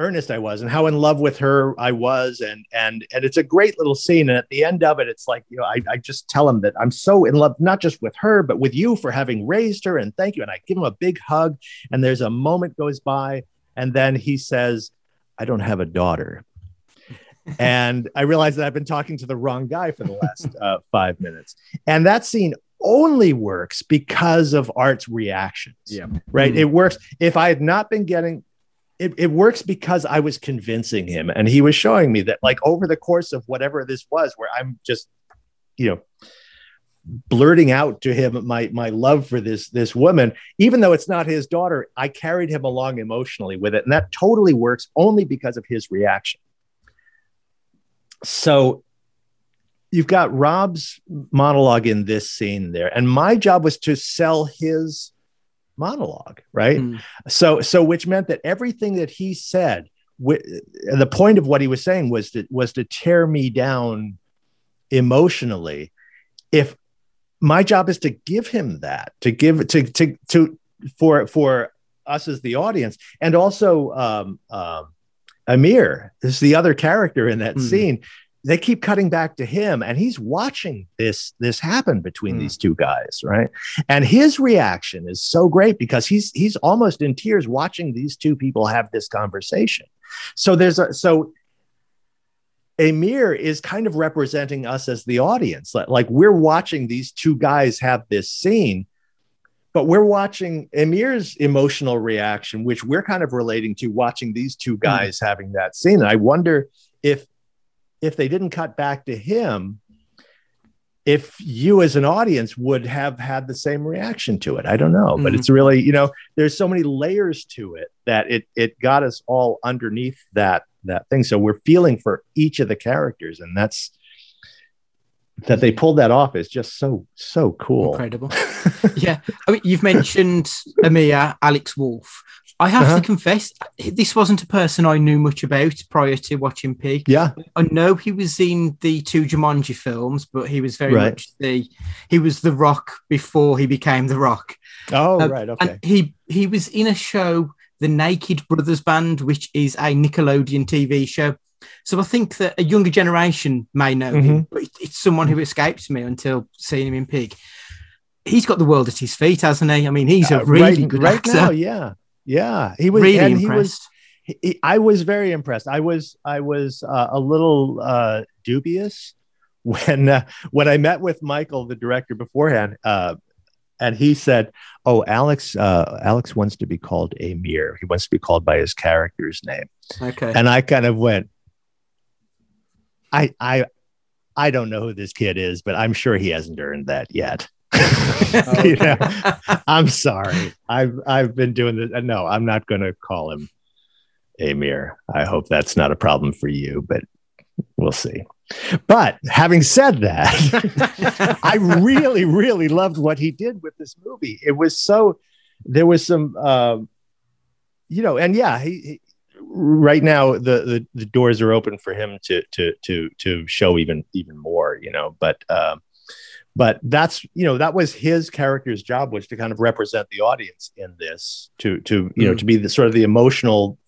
earnest I was and how in love with her I was. And and and it's a great little scene. And at the end of it, it's like, you know, I, I just tell him that I'm so in love, not just with her, but with you for having raised her. And thank you. And I give him a big hug. And there's a moment goes by, and then he says, I don't have a daughter. And I realized that I've been talking to the wrong guy for the last uh, five minutes. And that scene only works because of Art's reactions. Yeah. Right. Mm. It works. If I had not been getting it, it works because I was convincing him and he was showing me that, like, over the course of whatever this was, where I'm just, you know, blurting out to him my my love for this this woman even though it's not his daughter i carried him along emotionally with it and that totally works only because of his reaction so you've got Rob's monologue in this scene there, and my job was to sell his monologue, right? Mm. So so which meant that everything that he said, the point of what he was saying was to was to tear me down emotionally. If my job is to give him that, to give to to to for for us as the audience, and also um, um, Amir is the other character in that Hmm. scene. They keep cutting back to him, and he's watching this this happen between Hmm. these two guys, right? And his reaction is so great because he's he's almost in tears watching these two people have this conversation. So there's a so Amir is kind of representing us as the audience. Like, like we're watching these two guys have this scene, but we're watching Amir's emotional reaction, which we're kind of relating to watching these two guys having that scene. I wonder if if they didn't cut back to him, if you as an audience would have had the same reaction to it. I don't know, but Mhm. it's really, you know, there's so many layers to it that it it got us all underneath that that thing. So we're feeling for each of the characters, and that's that they pulled that off is just so so cool. Incredible. *laughs* yeah. I mean, you've mentioned Amir, Alex Wolff. I have Uh-huh. to confess, this wasn't a person I knew much about prior to watching Pig. Yeah, I know he was in the two Jumanji films, but he was very Right. much the he was the Rock before he became the Rock. Oh, Um, right. Okay. And he he was in a show, The Naked Brothers Band, which is a Nickelodeon TV show. So I think that a younger generation may know him, Mm-hmm. but it's someone who escaped me until seeing him in Pig. He's got the world at his feet, hasn't he? I mean, he's a Uh, really right, good right actor. now. Yeah. Yeah. He was really and he impressed. was he- I was very impressed. I was I was uh, a little uh, dubious *laughs* when uh, when I met with Michael, the director, beforehand, uh, and he said, "Oh, Alex, uh, Alex wants to be called Amir. He wants to be called by his character's name." okay. And I kind of went, "I I I don't know who this kid is, but I'm sure he hasn't earned that yet." *laughs* *laughs* you know? I'm sorry. I've I've been doing this. uh, No, I'm not going to call him Amir. I hope that's not a problem for you, but we'll see. But having said that, *laughs* I really, really loved what he did with this movie. It was so. There was some, um, you know, and yeah, he right now the, the the doors are open for him to to to to show even even more. You know, but. Um, but that's you know that was his character's job was to kind of represent the audience in this to to you know Mm. to be the sort of the emotional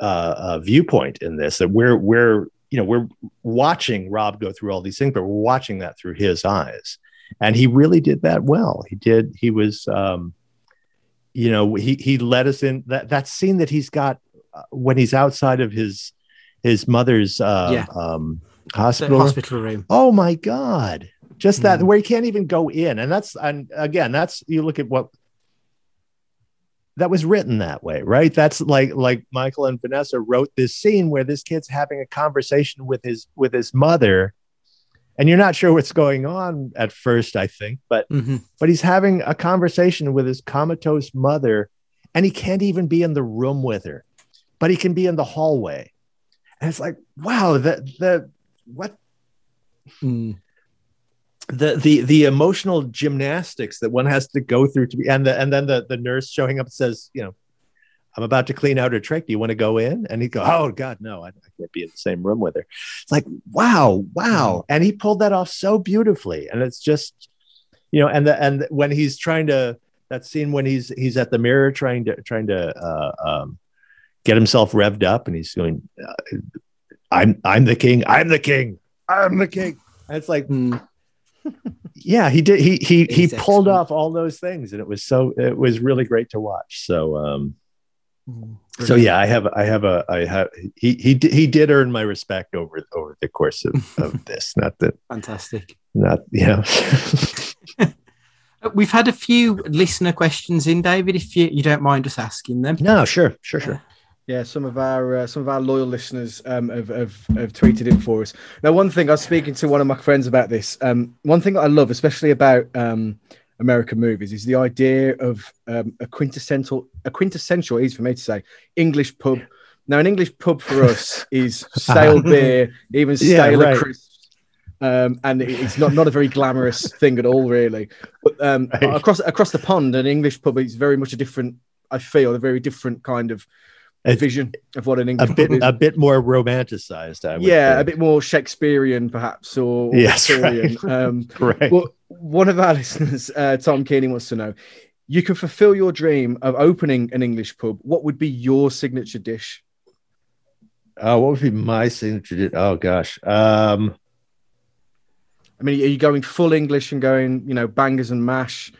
uh, uh viewpoint in this that we're we're you know we're watching rob go through all these things but we're watching that through his eyes and he really did that well he did he was um you know he he led us in that that scene that he's got when he's outside of his his mother's uh Yeah. um The hospital hospital room. oh my god just that Mm. where you can't even go in and that's and again that's you look at what that was written that way right that's like like michael and vanessa wrote this scene where this kid's having a conversation with his with his mother and you're not sure what's going on at first i think but Mhm. but he's having a conversation with his comatose mother and he can't even be in the room with her but he can be in the hallway. And it's like wow the the what? Mm. the the the emotional gymnastics that one has to go through to be and the and then the the nurse showing up says you know i'm about to clean out her trach. Do you want to go in? And he go oh god no I, I can't be in the same room with her. It's like wow wow. And he pulled that off so beautifully. And it's just you know and the and when he's trying to that scene when he's he's at the mirror trying to trying to uh, um, get himself revved up and he's going uh, i'm i'm the king i'm the king i'm the king and it's like Mm. *laughs* yeah he did he he he pulled off all those things and it was so it was really great to watch so um Mm. so yeah i have i have a i have he he did, he did earn my respect over over the course of, of *laughs* this not that Fantastic. not you *laughs* know Uh, We've had a few listener questions in, David, if you, you don't mind us asking them. no sure sure sure Yeah, some of our uh, some of our loyal listeners um, have, have have tweeted in for us. Now, one thing I was speaking to one of my friends about this. Um, one thing that I love, especially about um, American movies, is the idea of um, a quintessential a quintessential easy for me to say English pub. Now, an English pub for us *laughs* is stale beer, even Yeah, stale right. crisps. Um, and it's not, not a very glamorous *laughs* thing at all, really. But um, Right. across across the pond, an English pub is very much a different. I feel a very different kind of It- vision of what an a English bit pub is. a bit more romanticized. I would yeah, say. a bit more Shakespearean, perhaps, or, or Yes, Victorian. right. *laughs* Um, right. well, one of our *laughs* listeners, uh, Tom Keeney, wants to know: you can fulfill your dream of opening an English pub. What would be your signature dish? Oh, what would be my signature? dish? Oh gosh. Um, I mean, are you going full English and going, you know, bangers and mash,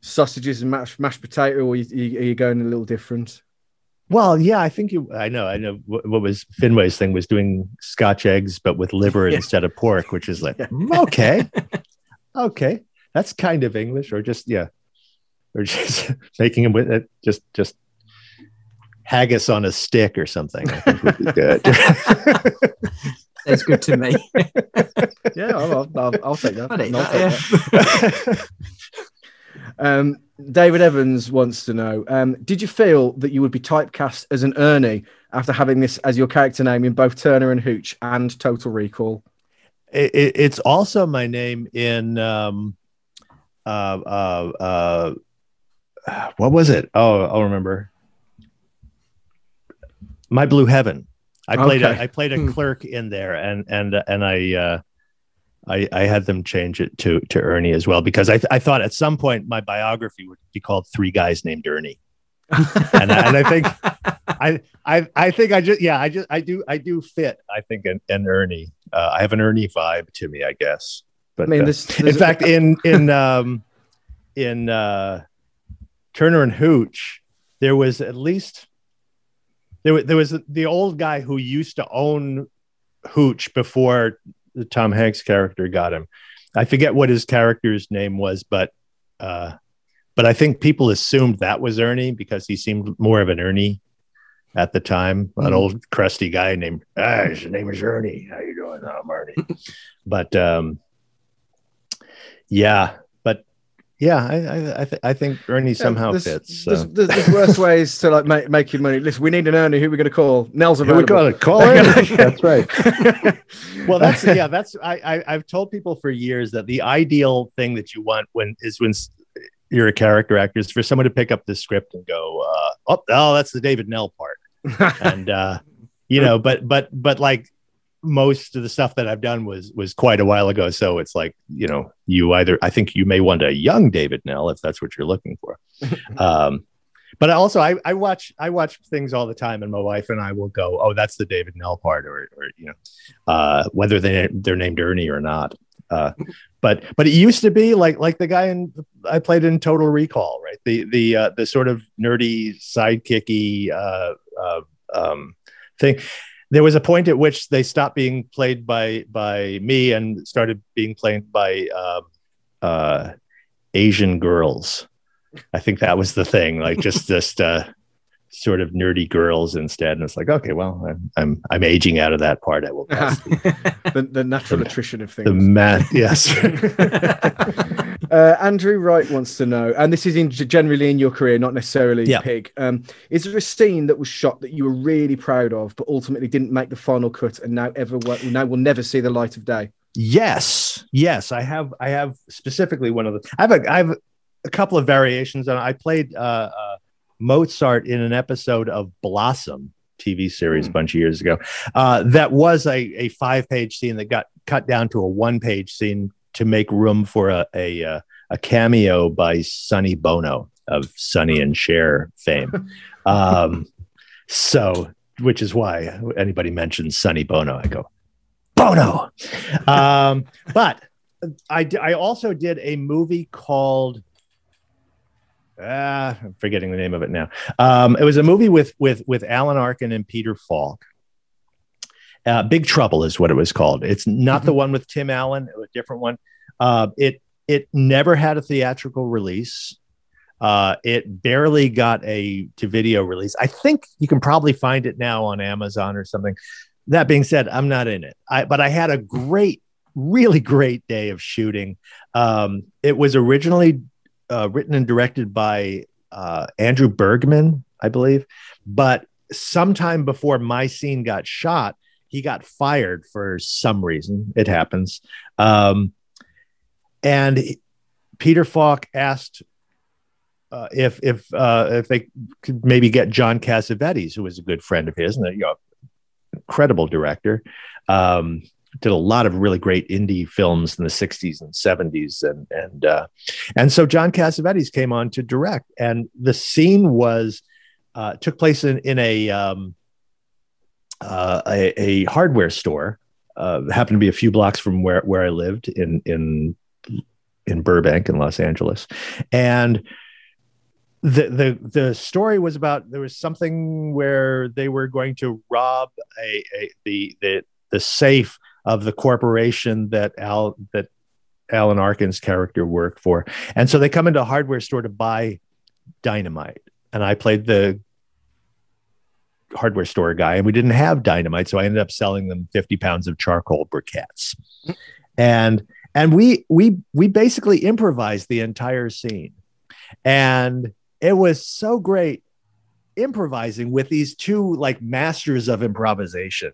sausages and mashed mashed potato, or are you, are you going a little different? Well, yeah, I think you. I know. I know. What, what was Finway's thing was doing Scotch eggs, but with liver Yeah. instead of pork, which is like *laughs* Yeah. mm, okay, okay, that's kind of English, or just yeah, or *laughs* just making them with it, just just haggis on a stick or something. I think would be good. *laughs* It's good to me. Yeah, I'll, I'll, I'll, take that. I'll take that. Um, David Evans wants to know: um, Did you feel that you would be typecast as an Ernie after having this as your character name in both Turner and Hooch and Total Recall? it, it- it's also my name in um uh uh uh what was it oh i'll remember my blue heaven i played Okay. a, i played a Hmm. clerk in there and and and i uh I, I had them change it to to Ernie as well because I, th- I thought at some point my biography would be called Three Guys Named Ernie, and I, and I think *laughs* I, I I think I just yeah I just I do I do fit I think an, an Ernie. Uh, I have an Ernie vibe to me I guess. But I mean, uh, there's, in there's fact in in um in uh Turner and Hooch there was at least there was there was the old guy who used to own Hooch before Tom Hanks character got him I forget what his character's name was but uh but I think people assumed that was Ernie because he seemed more of an Ernie at the time, an Mm. old crusty guy named ah, his name is Ernie. How you doing? I'm Ernie. *laughs* but um, yeah, yeah, I I, I, th- I think Ernie somehow there's, fits. There's, So. there's, there's worse *laughs* ways to like make, your money. Listen, we need an Ernie. Who are we going to call? Knell's Here we available. go. Call in. *laughs* That's right. *laughs* Well, that's yeah. That's I, I I've told people for years that the ideal thing that you want when is when you're a character actor is for someone to pick up the script and go, uh, oh, oh, that's the David Knell part. and uh you know but but but like most of the stuff that i've done was was quite a while ago. So it's like you know you either i think you may want a young david knell if that's what you're looking for. *laughs* Um but also I, I watch I watch things all the time and my wife and I will go oh that's the David Knell part or or you know uh whether they they're named Ernie or not. Uh but but it used to be like like the guy in I played in Total Recall right? The the uh, the sort of nerdy sidekicky uh, uh um thing there was a point at which they stopped being played by by me and started being played by um uh Asian girls. I think that was the thing, like just *laughs* just uh, sort of nerdy girls instead. And it's like, okay, well, I'm I'm, I'm aging out of that part. I will pass *laughs* the, the natural attrition of things. the math. Yes, *laughs* uh, Andrew Wright wants to know, and this is in generally in your career, not necessarily Yeah. Pig. Um, is there a scene that was shot that you were really proud of, but ultimately didn't make the final cut, and now ever will- now will never see the light of day? yes, yes. I have I have specifically one of the. I have a I have a couple of variations on. I played uh, uh, Mozart in an episode of Blossom. TV series a bunch of years ago. Uh, that was a, a five page scene that got cut down to a one page scene to make room for a, a, uh, a cameo by Sonny Bono of Sonny and Cher fame. *laughs* Um, so, which is why anybody mentions Sonny Bono, I go, Bono. Um, but I also did a movie called ah, I'm forgetting the name of it now. Um, it was a movie with with with Alan Arkin and Peter Falk. Uh, Big Trouble is what it was called. It's not the one with Tim Allen, a different one. Uh, it it never had a theatrical release. Uh, it barely got a to video release. I think you can probably find it now on Amazon or something. That being said, I'm not in it. I, but I had a great, really great day of shooting. Um, it was originally uh, written and directed by uh, Andrew Bergman, I believe. But sometime before my scene got shot, he got fired for some reason. It happens. Um, and Peter Falk asked uh, if if uh, if they could maybe get John Cassavetes, who was a good friend of his and a you know, incredible director. Um, did a lot of really great indie films in the 60s and 70s and and uh, and so John Cassavetes came on to direct and the scene was uh, took place in in a um, uh, a, a hardware store uh, happened to be a few blocks from where where I lived in in in Burbank in Los Angeles and the the the story was about there was something where they were going to rob a, a the the the safe of the corporation that Al that Alan Arkin's character worked for, and so they come into a hardware store to buy dynamite, and I played the hardware store guy, and we didn't have dynamite, so I ended up selling them fifty pounds of charcoal briquettes, and and we we we basically improvised the entire scene, and it was so great improvising with these two like masters of improvisation.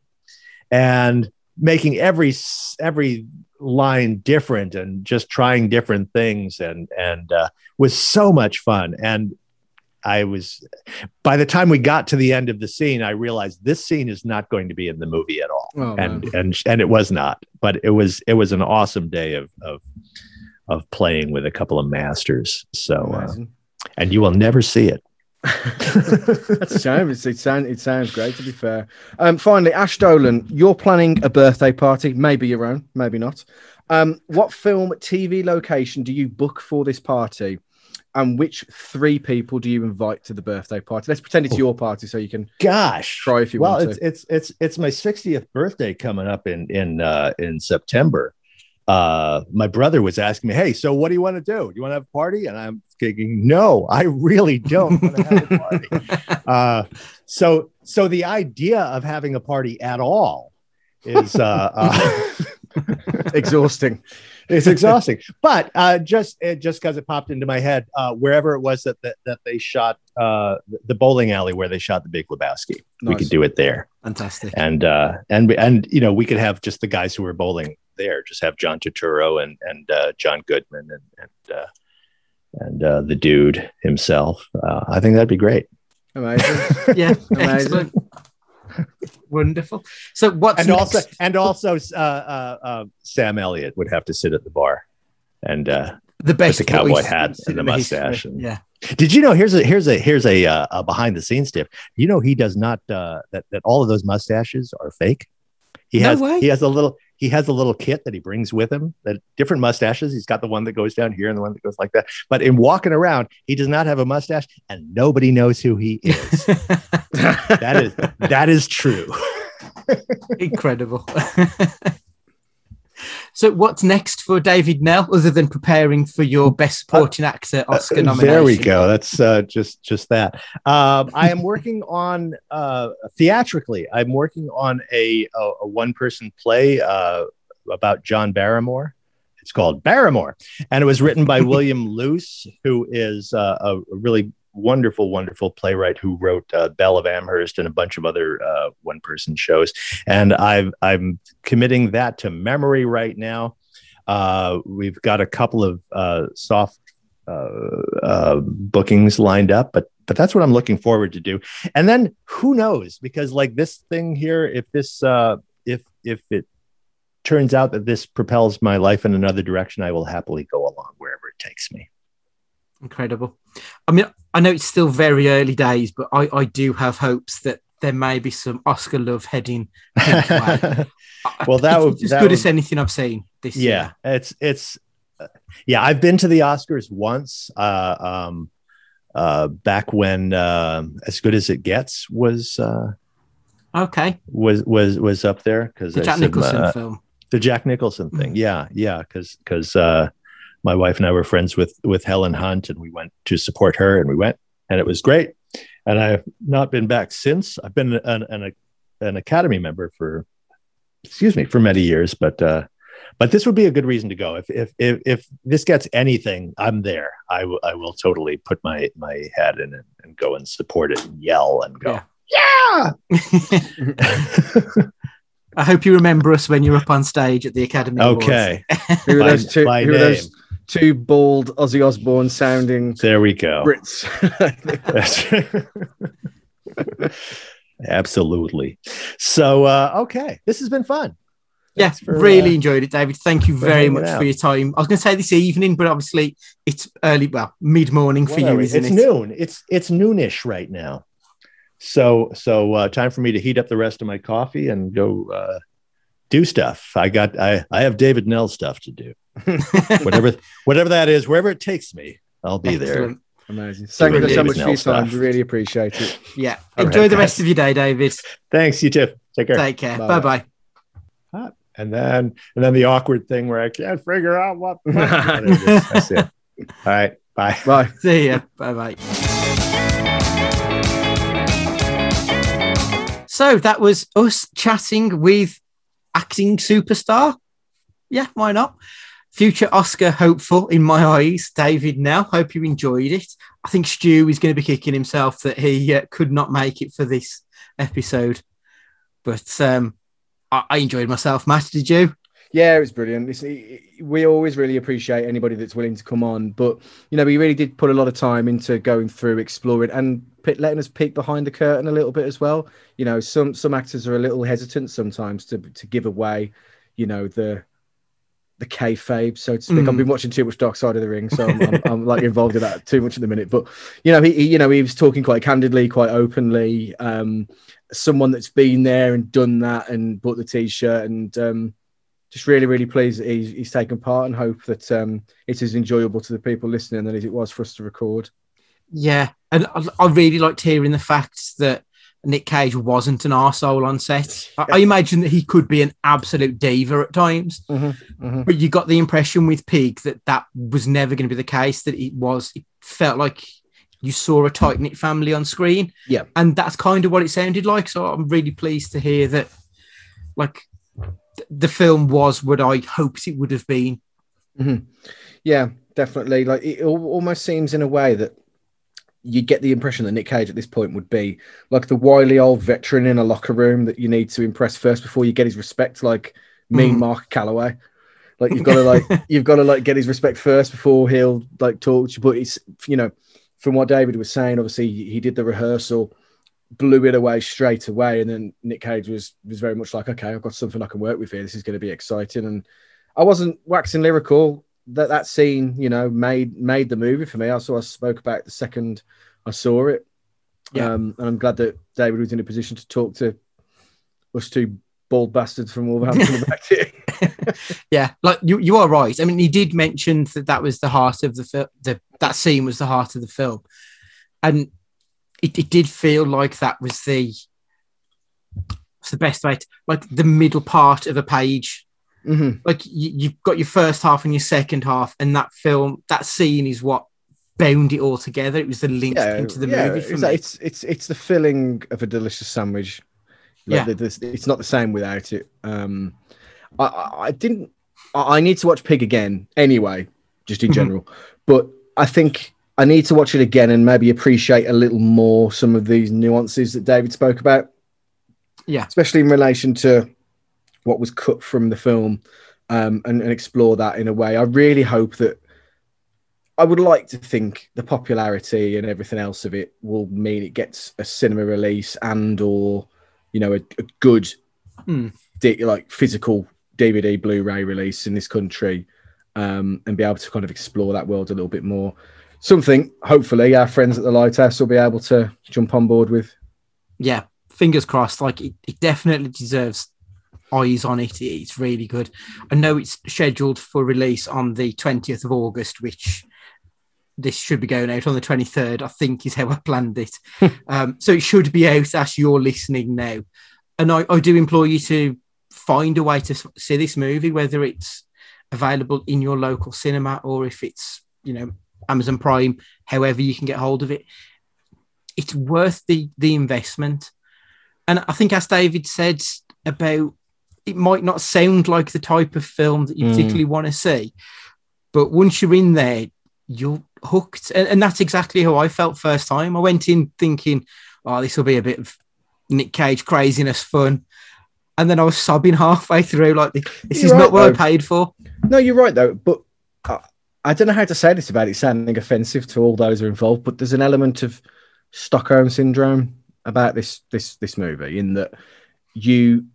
And making every every line different and just trying different things and and uh, was so much fun. And i was by the time we got to the end of the scene i realized this scene is not going to be in the movie at all. Oh, and man. and and it was not. But it was it was an awesome day of of of playing with a couple of masters. So uh, and you will never see it *laughs* That's a shame. It's, it, sound, it sounds great, to be fair. Um, finally, Ash Dolan, you're planning a birthday party, maybe your own, maybe not. Um, what film, TV location do you book for this party? And which three people do you invite to the birthday party? Let's pretend it's your party so you can gosh try if you well want it's, it's it's it's my 60th birthday coming up in in uh in september uh my brother was asking me hey so what do you want to do? Do you want to have a party? And i'm thinking no i really don't want to have a party. *laughs* Uh so so the idea of having a party at all is uh, uh *laughs* Exhausting. it's exhausting. But uh just it just because it popped into my head uh wherever it was that that, that they shot uh the bowling alley where they shot the big lebowski we could do it there. Fantastic. and uh and and you know we could have just the guys who were bowling there just have john turturro and and uh john goodman and and uh and uh the dude himself uh i think that'd be great Amazing. *laughs* Yeah, Amazing. Wonderful. So what's and next? also and also uh, uh uh sam elliott would have to sit at the bar and uh the best the cowboy hat and the mustache and- Yeah. did you know here's a here's a here's a, uh, a behind the scenes tip you know he does not uh that that all of those mustaches are fake he No has way. he has a little he has a little kit that he brings with him that different mustaches. He's got the one that goes down here and the one that goes like that. But in walking around he does not have a mustache and nobody knows who he is. *laughs* That is that is true. Incredible. *laughs* so what's next for David Knell other than preparing for your best supporting actor Oscar nomination? Uh, There we go. That's uh, just just that. Um, I am working on uh, theatrically. I'm working on a a, a one person play uh, about John Barrymore. It's called Barrymore, and it was written by *laughs* William Luce, who is uh, a really wonderful, wonderful playwright who wrote uh, Belle of Amherst and a bunch of other uh, one person shows. And I've I'm committing that to memory right now. Uh, we've got a couple of uh, soft uh, uh, bookings lined up, but but that's what I'm looking forward to do. And then who knows? Because like this thing here, if this if if it turns out that this propels my life in another direction, I will happily go along wherever it takes me. Incredible. I mean, I know it's still very early days, but I, I do have hopes that there may be some Oscar love heading. *laughs* Well, that It's would- as that good would- as anything I've seen this year. yeah, it's it's uh, yeah. I've been to the Oscars once. Uh, um, uh, back when um as good as it gets was uh. Okay, was was was up there because the Jack Nicholson uh, film. the Jack Nicholson thing. Yeah, yeah, because because uh, my wife and I were friends with with Helen Hunt, and we went to support her, and we went, and it was great. And I've not been back since. I've been an an, an Academy member for, excuse me, for many years, but uh, but this would be a good reason to go. If if if, if this gets anything, I'm there. I will I will totally put my my hat in and, and go and support it and yell and go. Yeah. Yeah. *laughs* *laughs* I hope you remember us when you're up on stage at the Academy. Awards. Okay. Who are By- those two? Who are those name. Two bald Ozzy Osbourne sounding There we go. Brits? That's- *laughs* Absolutely. So, uh, okay. This has been fun. Yeah, for, really uh, enjoyed it, David. Thank you very much for your time. I was going to say this evening, but obviously it's early, well, mid morning for you, isn't it's it? noon. It's it's noonish right now. So so uh, time for me to heat up the rest of my coffee and go uh, do stuff. I got I I have David Knell stuff to do. *laughs* Whatever whatever that is, wherever it takes me, I'll be there. Amazing. Thank you so much for your time. stuff. We really appreciate it. Yeah. All Enjoy right, the rest of your day, David. Thanks, you too. Take care. Take care. Bye. Bye bye. Ah, and then and then the awkward thing where I can't figure out what. *laughs* That's it. All right. Bye. Bye. See ya. Bye bye. So that was us chatting with acting superstar. Yeah, why not? Future Oscar hopeful in my eyes, David. Now, hope you enjoyed it. I think Stu is going to be kicking himself that he uh, could not make it for this episode, but um, I, I enjoyed myself. Matt, did you? Yeah, it was brilliant. It's, we always really appreciate anybody that's willing to come on, but you know, we really did put a lot of time into going through, exploring, and letting us peek behind the curtain a little bit as well. You know, some some actors are a little hesitant sometimes to to give away, you know, the the kayfabe, so to speak. Mm. I've been watching too much Dark Side of the Ring, so I'm, I'm, I'm like *laughs* involved in that too much at the minute. But you know, he, he you know he was talking quite candidly, quite openly. Um, someone that's been there and done that and bought the t-shirt and um, just really, really pleased that he's, he's taken part and hope that um, it's as enjoyable to the people listening than as it was for us to record. Yeah, and I, I really liked hearing the fact that Nick Cage wasn't an arsehole on set. I, I imagine that he could be an absolute diva at times, Mhm. but you got the impression with Pig that that was never going to be the case. That it was, it felt like you saw a tight knit family on screen. Yeah. and that's kind of what it sounded like. So I'm really pleased to hear that, like, th- the film was what I hoped it would have been. Yeah, definitely. Like it al- almost seems in a way that you get the impression that Nick Cage at this point would be like the wily old veteran in a locker room that you need to impress first before you get his respect, like mean Mm. Mark Calaway. Like you've got to like *laughs* you've got to like get his respect first before he'll like talk to you. But it's you know, from what David was saying, obviously he did the rehearsal, blew it away straight away, and then Nick Cage was was very much like, okay, I've got something I can work with here. This is going to be exciting. And I wasn't waxing lyrical. That that scene, you know, made made the movie for me. I saw I spoke about it the second I saw it. Yeah. Um, and I'm glad that David was in a position to talk to us two bald bastards from Wolverhampton *laughs* about it. *laughs* Yeah, like you, you are right. I mean, he did mention that that was the heart of the film. The that scene was the heart of the film, and it, it did feel like that was the the best way, to, like the middle part of a page. Mhm. Like you, you've got your first half and your second half, and that film, that scene is what bound it all together. It was the link into the movie for it's, me. it's it's it's the filling of a delicious sandwich. Like Yeah. the- the- it's not the same without it. Um, I, I, didn't. I, I need to watch Pig again anyway, just in Mhm. general. But I think I need to watch it again and maybe appreciate a little more some of these nuances that David spoke about. Yeah. especially in relation to what was cut from the film, um, and, and explore that in a way. I really hope that I would like to think the popularity and everything else of it will mean it gets a cinema release and or you know a, a good Hmm. di- like physical DVD Blu-ray release in this country um, and be able to kind of explore that world a little bit more. Something hopefully our friends at the Lighthouse will be able to jump on board with. yeah, fingers crossed. Like it, it definitely deserves eyes on it. It's really good. I know it's scheduled for release on the 20th of August, which this should be going out on the 23rd, I think is how I planned it. *laughs* um, so it should be out as you're listening now. And I, I do implore you to find a way to see this movie, whether it's available in your local cinema or if it's, you know, Amazon Prime, however you can get hold of it. It's worth the the investment. And I think, as David said about it, might not sound like the type of film that you Mm. particularly want to see, but once you're in there, you're hooked. And, and that's exactly how I felt first time. I went in thinking, "Oh, this will be a bit of Nick Cage craziness fun," and then I was sobbing *laughs* halfway through. Like this You're is right, not what I paid for. No, you're right though, but I, I don't know how to say this about it sounding offensive to all those who are involved. But there's an element of Stockholm syndrome about this this this movie in that you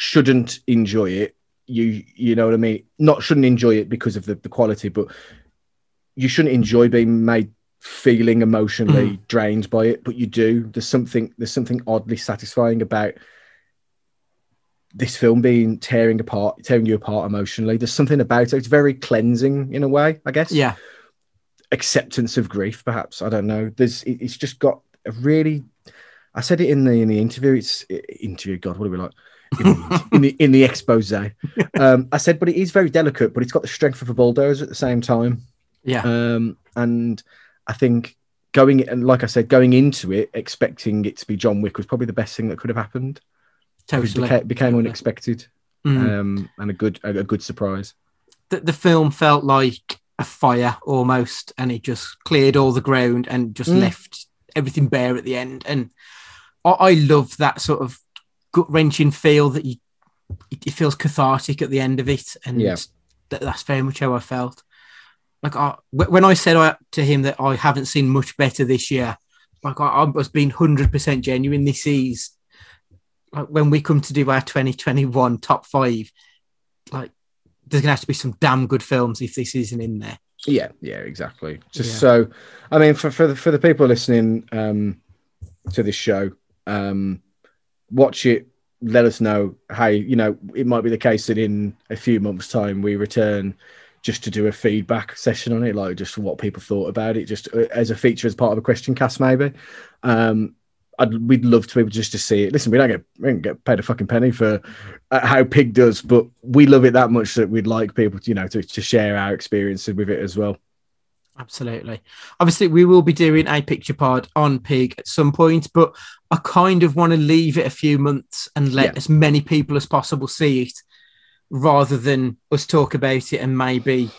shouldn't enjoy it. You you know what I mean? Not shouldn't enjoy it because of the, the quality, but you shouldn't enjoy being made feeling emotionally mm. drained by it. But you do. There's something there's something oddly satisfying about this film being tearing apart, tearing you apart emotionally. There's something about it. It's very cleansing in a way, I guess. Yeah, Acceptance of grief, perhaps. I don't know. There's. It, it's just got a really. I said it in the in the interview. It's interview. God, what are we like? In the in the, in the expose. Um, I said, but it is very delicate. But it's got the strength of a bulldozer at the same time. yeah, Um, and I think going and like I said, going into it expecting it to be John Wick was probably the best thing that could have happened. It totally. became, became unexpected Mm. um, and a good a, a good surprise. the, the film felt like a fire almost, and it just cleared all the ground and just Mm. left everything bare at the end. And I, I love that sort of gut wrenching feel that you it, it feels cathartic at the end of it, and Yeah. that, that's very much how I felt. Like I, when I said I, to him that I haven't seen much better this year, like I, I was being hundred percent genuine. This is like when we come to do our 2021 top five, like there's gonna have to be some damn good films if this isn't in there. Yeah, yeah, exactly. Just Yeah. so, I mean, for for the, for the people listening um, to this show, um, watch it. Let us know how you know it might be the case that in a few months' time we return just to do a feedback session on it, like just what people thought about it, just uh, as a feature as part of a question cast, maybe. Um, I'd, we'd love to be able just to see it. Listen, we don't get we don't get paid a fucking penny for uh, how Pig does, but we love it that much that we'd like people, to, you know, to, to share our experiences with it as well. Absolutely. Obviously, we will be doing a picture pod on Pig at some point, but I kind of want to leave it a few months and let Yeah. as many people as possible see it rather than us talk about it and maybe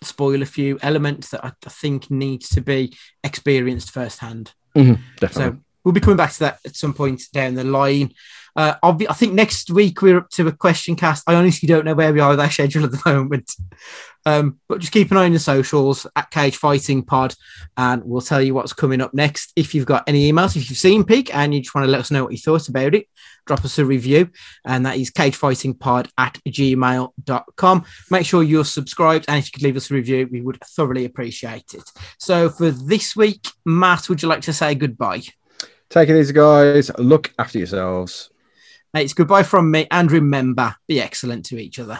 spoil a few elements that I, I think needs to be experienced firsthand. Mm-hmm. Definitely. So we'll be coming back to that at some point down the line. Uh, obvi- I think next week we're up to a question cast. I honestly don't know where we are with our schedule at the *laughs* moment. Um, but just keep an eye on the socials at Cage Fighting Pod, and we'll tell you what's coming up next. If you've got any emails, if you've seen Pig and you just want to let us know what you thought about it, drop us a review, and that is cagefightingpod at gmail.com. Make sure you're subscribed, and if you could leave us a review, we would thoroughly appreciate it. So for this week, Matt, would you like to say goodbye? Take it easy, guys. Look after yourselves. Mates, goodbye from me, and remember, be excellent to each other.